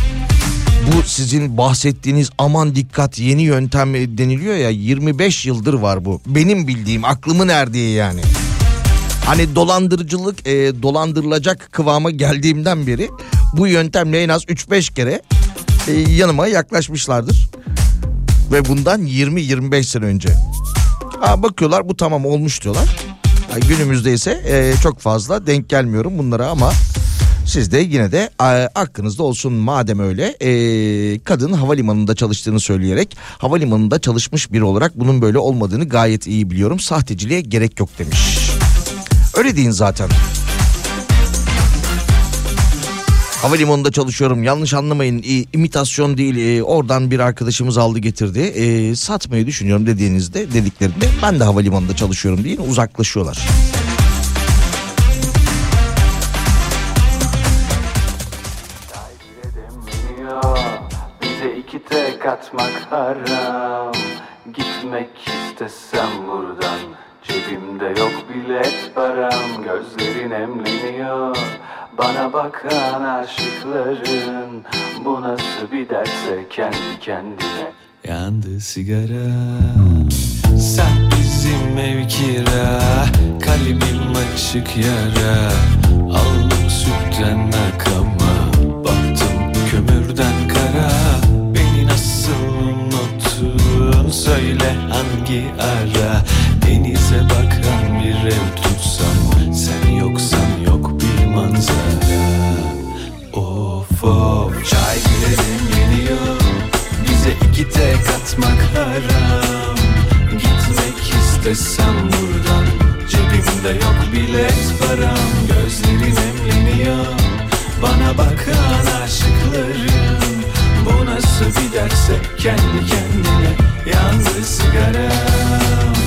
[SPEAKER 3] bu sizin bahsettiğiniz aman dikkat yeni yöntem deniliyor ya 25 yıldır var bu. Benim bildiğim aklımın erdiği yani. Hani dolandırıcılık e, dolandırılacak kıvama geldiğimden beri bu yöntemle en az 3-5 kere e, yanıma yaklaşmışlardır. Ve bundan 20-25 sene önce. Ha, bakıyorlar bu tamam olmuş diyorlar. Günümüzde ise e, çok fazla denk gelmiyorum bunlara ama siz de yine de e, aklınızda olsun madem öyle e, kadın havalimanında çalıştığını söyleyerek havalimanında çalışmış biri olarak bunun böyle olmadığını gayet iyi biliyorum. Sahteciliğe gerek yok demiş. Öyle deyin zaten. Havalimanında çalışıyorum. Yanlış anlamayın. E, imitasyon değil. E, oradan bir arkadaşımız aldı getirdi. E, satmayı düşünüyorum dediğinizde dediklerinde ben de havalimanında çalışıyorum deyin uzaklaşıyorlar.
[SPEAKER 13] Atmak haram. Gitmek istesem buradan Cebimde yok bilet param Gözlerin emleniyor. Bana bakan aşıkların Bu nasıl bir derse kendi kendine. Yandı sigara. Sen bizim ev kira Kalbim açık yara. Aldım sütten akama Baktım kömürden kara. Beni nasıl unuttun? Söyle hangi ara Denize bakan bir ev tutsam Sen yoksan yok bir manzara. Of of. Çay bile demleniyor Bize iki tek atmak haram. Gitmek istesem buradan Cebimde yok bilet param. Gözlerin emleniyor Bana bakan aşıkların Bu nasıl bir derse kendi kendine Yandı sigaram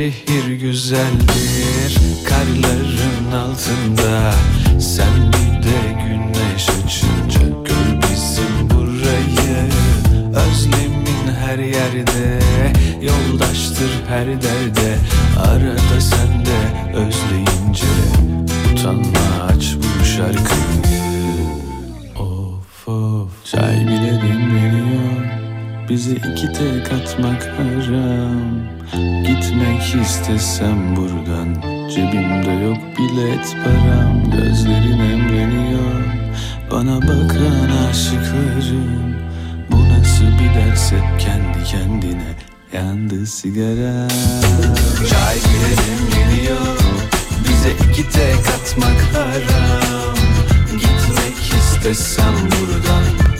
[SPEAKER 13] şehir güzeldir karların altında. Sen bir de güneş açınca gör bizim burayı. Özlemin her yerde yoldaştır her derde. Arada sen de özleyince utanma aç bu şarkıyı Bize iki tek atmak haram. Gitmek istesem buradan Cebimde yok bilet param. Gözlerin emreniyor Bana bakan aşıkların Bu nasıl bir derse kendi kendine Yandı sigara. Çay bile demleniyor Bize iki tek atmak haram. Gitmek istesem buradan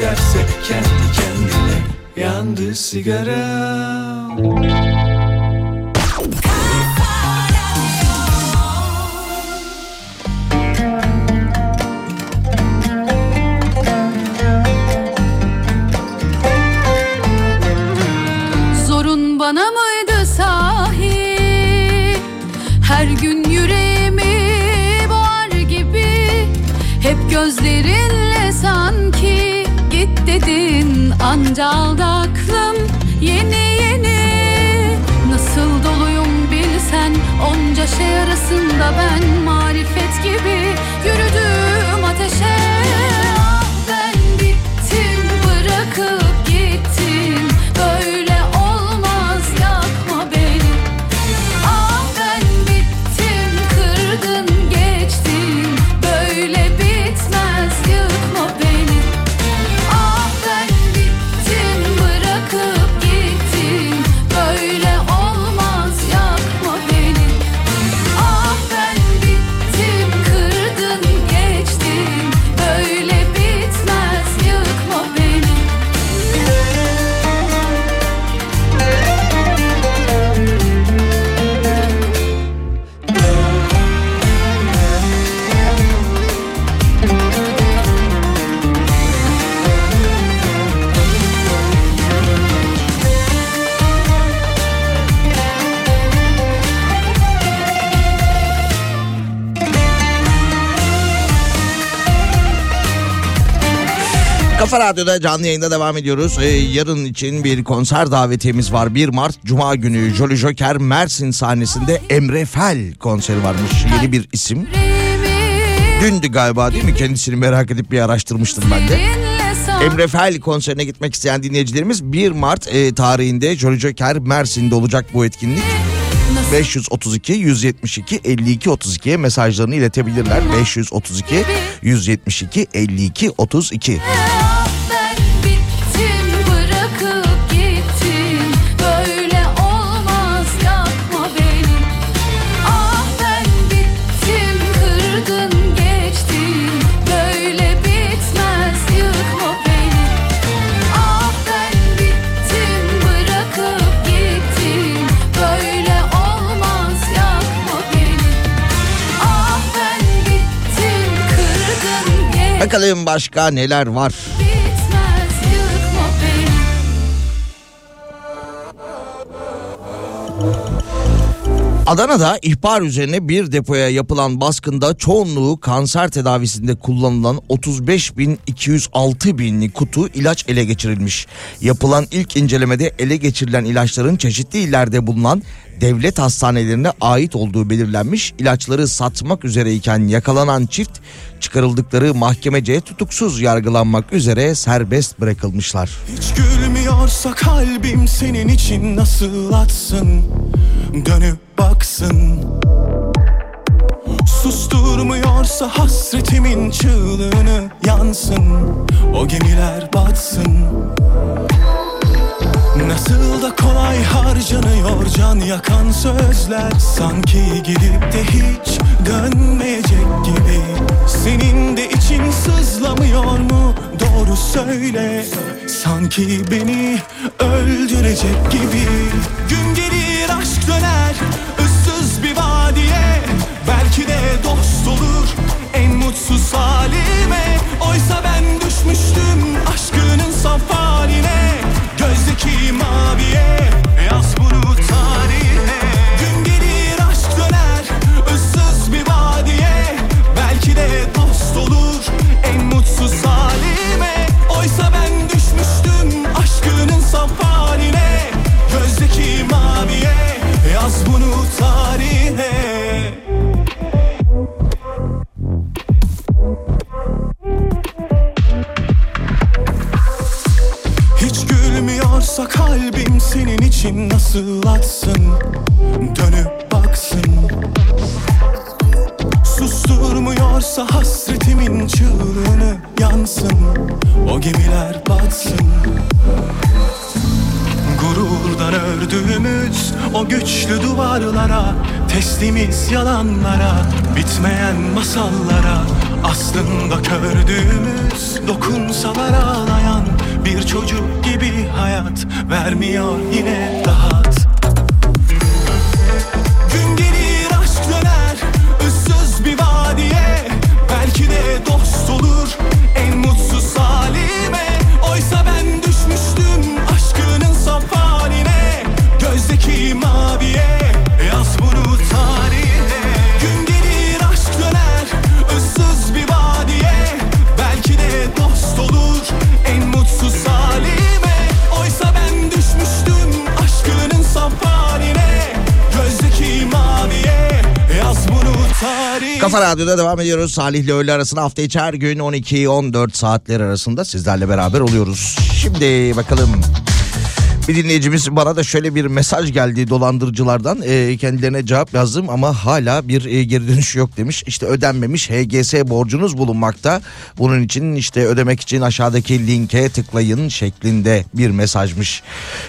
[SPEAKER 13] nasıl bir derse kendi kendine Yandı sigaram
[SPEAKER 2] şey arasında ben Marifet gibi yürüdüm
[SPEAKER 3] Kafa Radyo'da canlı yayında devam ediyoruz. Ee, yarın için bir konser davetiyemiz var. 1 Mart Cuma günü Jolly Joker Mersin sahnesinde Emre Fel konseri varmış. Yeni bir isim. Dündü galiba değil mi? Kendisini merak edip bir araştırmıştım ben de. Emre Fel konserine gitmek isteyen dinleyicilerimiz 1 Mart e, tarihinde Jolly Joker Mersin'de olacak bu etkinlik. 532 172 52 32'ye mesajlarını iletebilirler. 532 172 52 32. Bakalım başka neler var. Adana'da ihbar üzerine bir depoya yapılan baskında çoğunluğu kanser tedavisinde kullanılan 35.206 binli kutu ilaç ele geçirilmiş. Yapılan ilk incelemede ele geçirilen ilaçların çeşitli illerde bulunan devlet hastanelerine ait olduğu belirlenmiş. İlaçları satmak üzereyken yakalanan çift çıkarıldıkları mahkemece tutuksuz yargılanmak üzere serbest bırakılmışlar.
[SPEAKER 14] Hiç gülmüyorsa kalbim senin için nasıl atsın? Dönüp baksın. Susturmuyorsa hasretimin çığlığını yansın. O gemiler batsın Nasıl da kolay harcanıyor can yakan sözler. Sanki gidip de hiç dönmeyecek gibi. Senin de için sızlamıyor mu? Doğru söyle. Sanki beni öldürecek gibi. Gün gelir aşk döner ıssız bir vadiye. Belki de dost olur en mutsuz halime. Oysa ben düşmüştüm aşkının saf haline Belki de
[SPEAKER 3] Radyo'da devam ediyoruz. Salih ile öğle arasında hafta içi her gün 12-14 saatler arasında sizlerle beraber oluyoruz. Şimdi bakalım bir dinleyicimiz bana da şöyle bir mesaj geldi dolandırıcılardan Ee, kendilerine cevap yazdım ama hala bir e, geri dönüş yok demiş. İşte ödenmemiş HGS borcunuz bulunmakta. Bunun için işte ödemek için aşağıdaki linke tıklayın şeklinde bir mesajmış.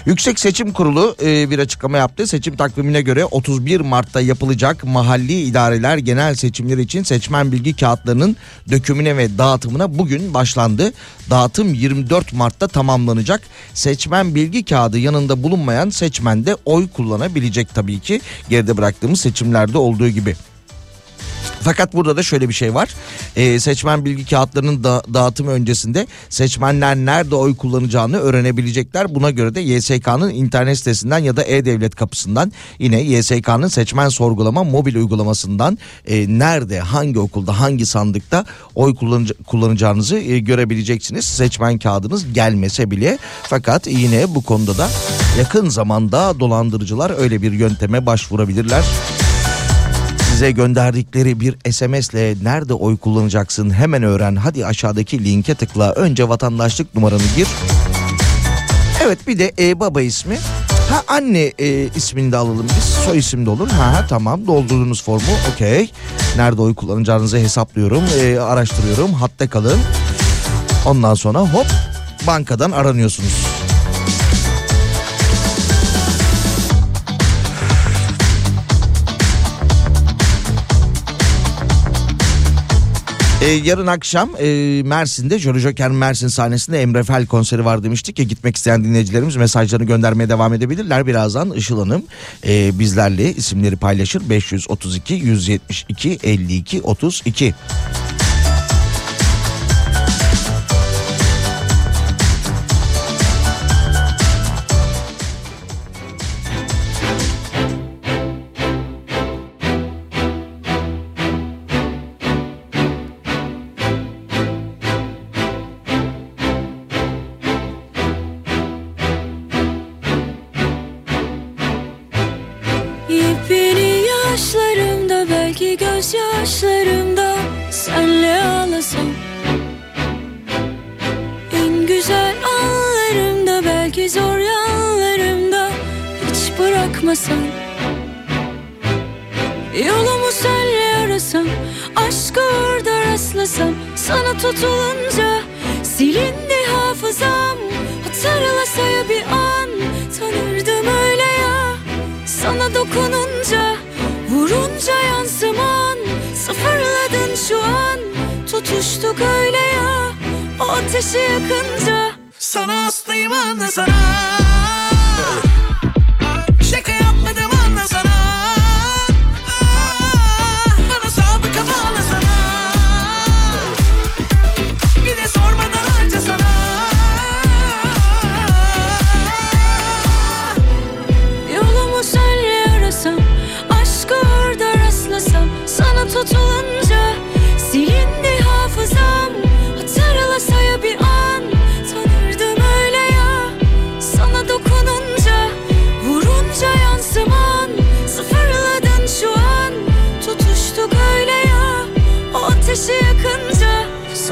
[SPEAKER 3] Yüksek Seçim Kurulu e, bir açıklama yaptı. Seçim takvimine göre 31 Mart'ta yapılacak mahalli idareler genel seçimleri için seçmen bilgi kağıtlarının dökümüne ve dağıtımına bugün başlandı. Dağıtım 24 Mart'ta tamamlanacak. Seçmen bilgi kağıdı yanında bulunmayan seçmen de oy kullanabilecek tabii ki geride bıraktığımız seçimlerde olduğu gibi. Fakat burada da şöyle bir şey var. Ee, seçmen bilgi kağıtlarının da, dağıtımı öncesinde seçmenler nerede oy kullanacağını öğrenebilecekler. Buna göre de YSK'nın internet sitesinden ya da E-Devlet kapısından yine YSK'nın seçmen sorgulama mobil uygulamasından e, nerede, hangi okulda, hangi sandıkta oy kullanıcı, kullanacağınızı e, görebileceksiniz. Seçmen kağıdınız gelmese bile. Fakat yine bu konuda da yakın zamanda dolandırıcılar öyle bir yönteme başvurabilirler size gönderdikleri bir SMS'le nerede oy kullanacaksın hemen öğren. Hadi aşağıdaki linke tıkla. Önce vatandaşlık numaranı gir. Evet bir de e, baba ismi. Ha anne e, ismini de alalım biz. Soy isim de olur. Ha, ha tamam doldurduğunuz formu okey. Nerede oy kullanacağınızı hesaplıyorum. E, araştırıyorum. Hatta kalın. Ondan sonra hop bankadan aranıyorsunuz. Ee, yarın akşam e, Mersin'de Jolly Joker Mersin sahnesinde Emre Fel konseri var demiştik ya gitmek isteyen dinleyicilerimiz mesajlarını göndermeye devam edebilirler. Birazdan Işıl Hanım e, bizlerle isimleri paylaşır 532 172 52 32.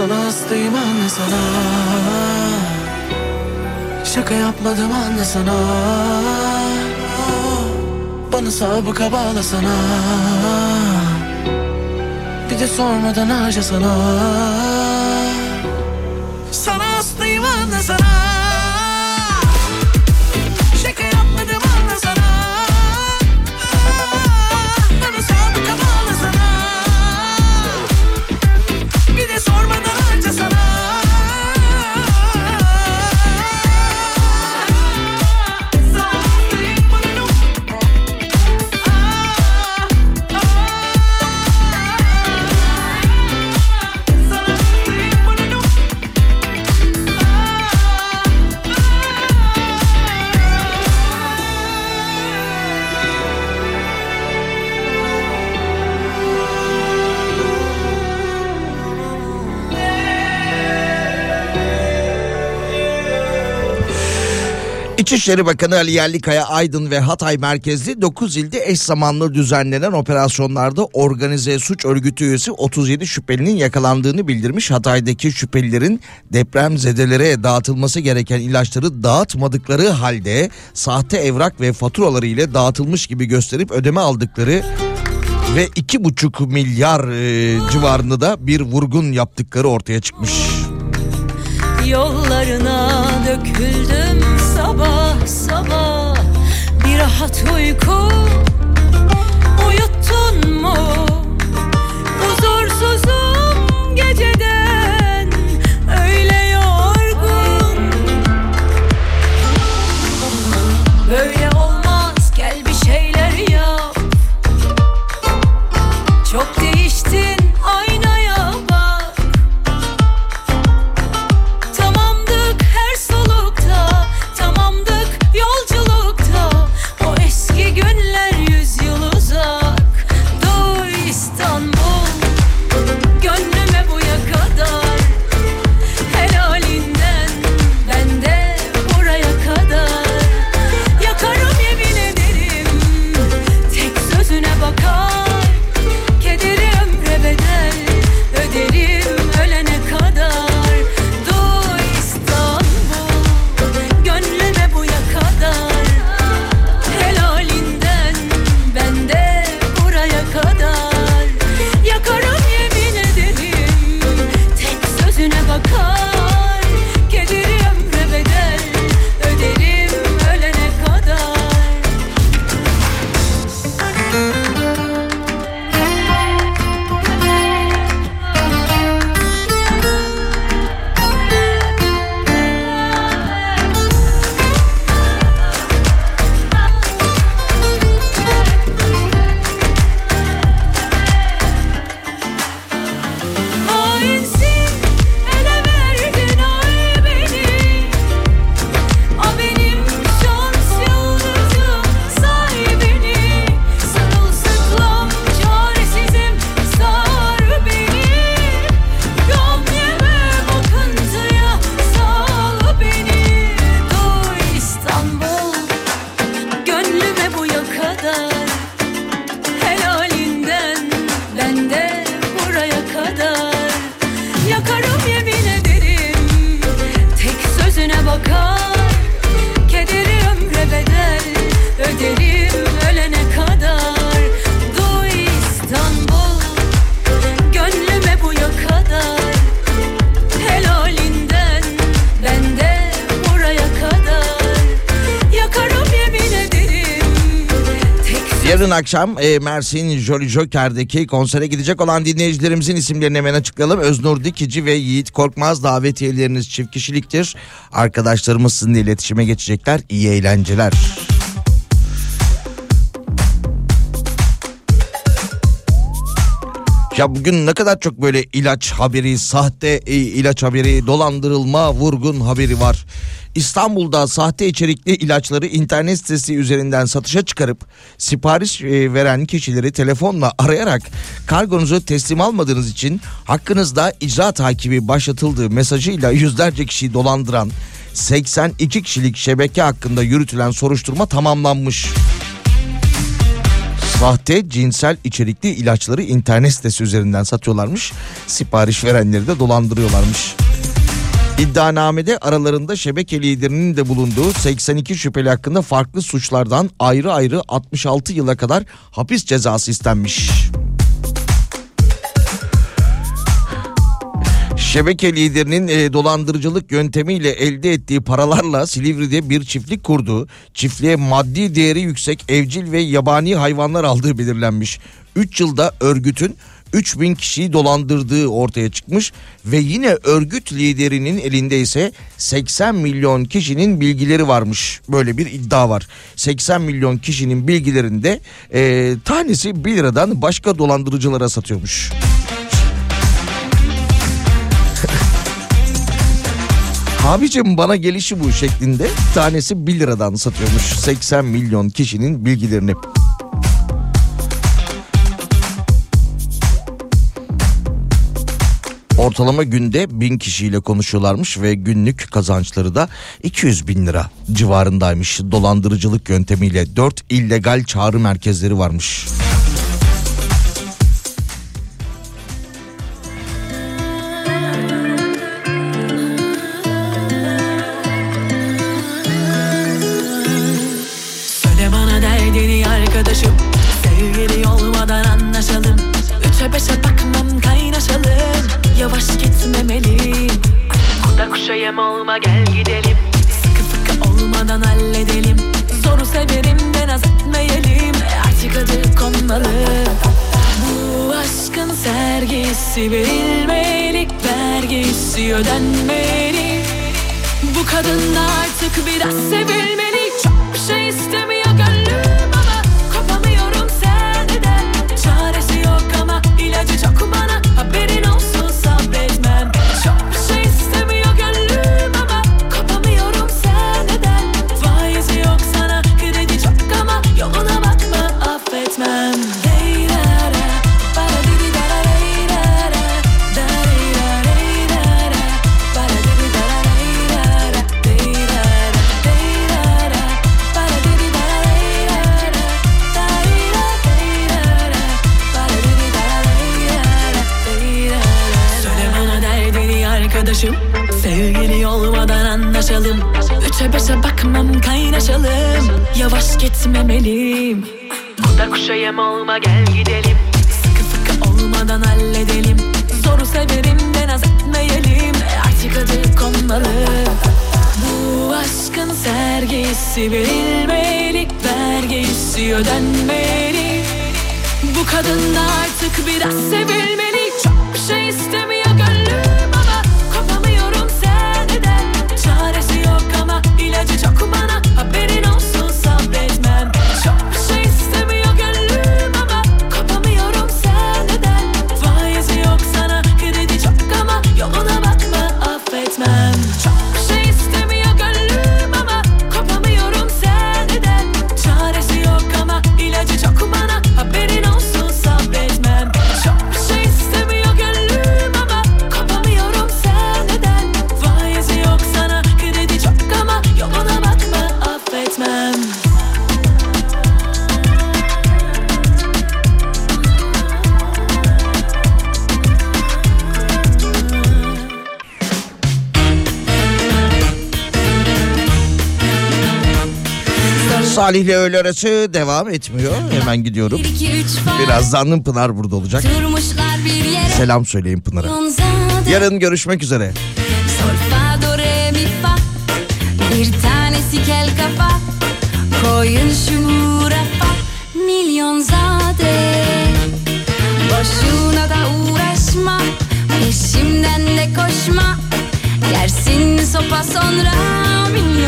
[SPEAKER 5] Sana
[SPEAKER 15] hastayım anlasana Şaka yapmadım anlasana Bana sabıka bağlasana. Bir de sormadan harcasana.
[SPEAKER 5] Sana
[SPEAKER 3] İçişleri Bakanı Ali Yerlikaya Aydın ve Hatay merkezli 9 ilde eş zamanlı düzenlenen operasyonlarda organize suç örgütü üyesi 37 şüphelinin yakalandığını bildirmiş. Hatay'daki şüphelilerin depremzedelere dağıtılması gereken ilaçları dağıtmadıkları halde sahte evrak ve faturaları ile dağıtılmış gibi gösterip ödeme aldıkları ve 2,5 milyar e, civarında da bir vurgun yaptıkları ortaya çıkmış.
[SPEAKER 5] Yollarına döküldüm sabah sabah Bir rahat uyku uyuttun mu?
[SPEAKER 3] Akşam e, Mersin Jolly Joker'deki konsere gidecek olan dinleyicilerimizin isimlerini hemen açıklayalım. Öznur Dikici ve Yiğit Korkmaz davetiyeleriniz çift kişiliktir. Arkadaşlarımız sizinle iletişime geçecekler. İyi eğlenceler. Ya bugün ne kadar çok böyle ilaç haberi, sahte e, ilaç haberi, dolandırılma, vurgun haberi var. İstanbul'da sahte içerikli ilaçları internet sitesi üzerinden satışa çıkarıp sipariş e, veren kişileri telefonla arayarak kargonuzu teslim almadığınız için hakkınızda icra takibi başlatıldığı mesajıyla yüzlerce kişiyi dolandıran 82 kişilik şebeke hakkında yürütülen soruşturma tamamlanmış. Sahte cinsel içerikli ilaçları internet sitesi üzerinden satıyorlarmış. Sipariş verenleri de dolandırıyorlarmış. İddianamede aralarında şebeke liderinin de bulunduğu 82 şüpheli hakkında farklı suçlardan ayrı ayrı 66 yıla kadar hapis cezası istenmiş. Şebeke liderinin e, dolandırıcılık yöntemiyle elde ettiği paralarla Silivri'de bir çiftlik kurdu. Çiftliğe maddi değeri yüksek evcil ve yabani hayvanlar aldığı belirlenmiş. 3 yılda örgütün 3000 kişiyi dolandırdığı ortaya çıkmış ve yine örgüt liderinin elinde ise 80 milyon kişinin bilgileri varmış. Böyle bir iddia var. 80 milyon kişinin bilgilerinde e, tanesi 1 liradan başka dolandırıcılara satıyormuş. [laughs] Abicim bana gelişi bu şeklinde tanesi 1 liradan satıyormuş 80 milyon kişinin bilgilerini. Ortalama günde bin kişiyle konuşuyorlarmış ve günlük kazançları da 200 bin lira civarındaymış. Dolandırıcılık yöntemiyle 4 illegal çağrı merkezleri varmış.
[SPEAKER 5] Söyle adı konmalı Bu aşkın sergisi verilmeli Vergisi ödenmeli. Bu kadın artık biraz sevilmeli. Çok bir şey istemiyor Bakmam kaynaşalım. Yavaş gitmemeliyim. Kurda kuşa yem olma gel gidelim. Sıkı fıkı olmadan halledelim. Zoru severim de naz etmeyelim. Artık adı konmalı. Bu aşkın sergisi verilmeli Vergisi ödenmeli. Bu kadın da artık biraz sevilmeli. Çok bir şey istemiyor
[SPEAKER 3] Salih ile öğle arası devam etmiyor. Hemen gidiyorum. Birazdan Pınar burada olacak. Selam söyleyin Pınar'a. Yarın görüşmek üzere.
[SPEAKER 2] Bir tanesi kel kafa Koyun şu rafa Milyon Boşuna da uğraşma Peşimden de koşma Yersin sopa sonra milyon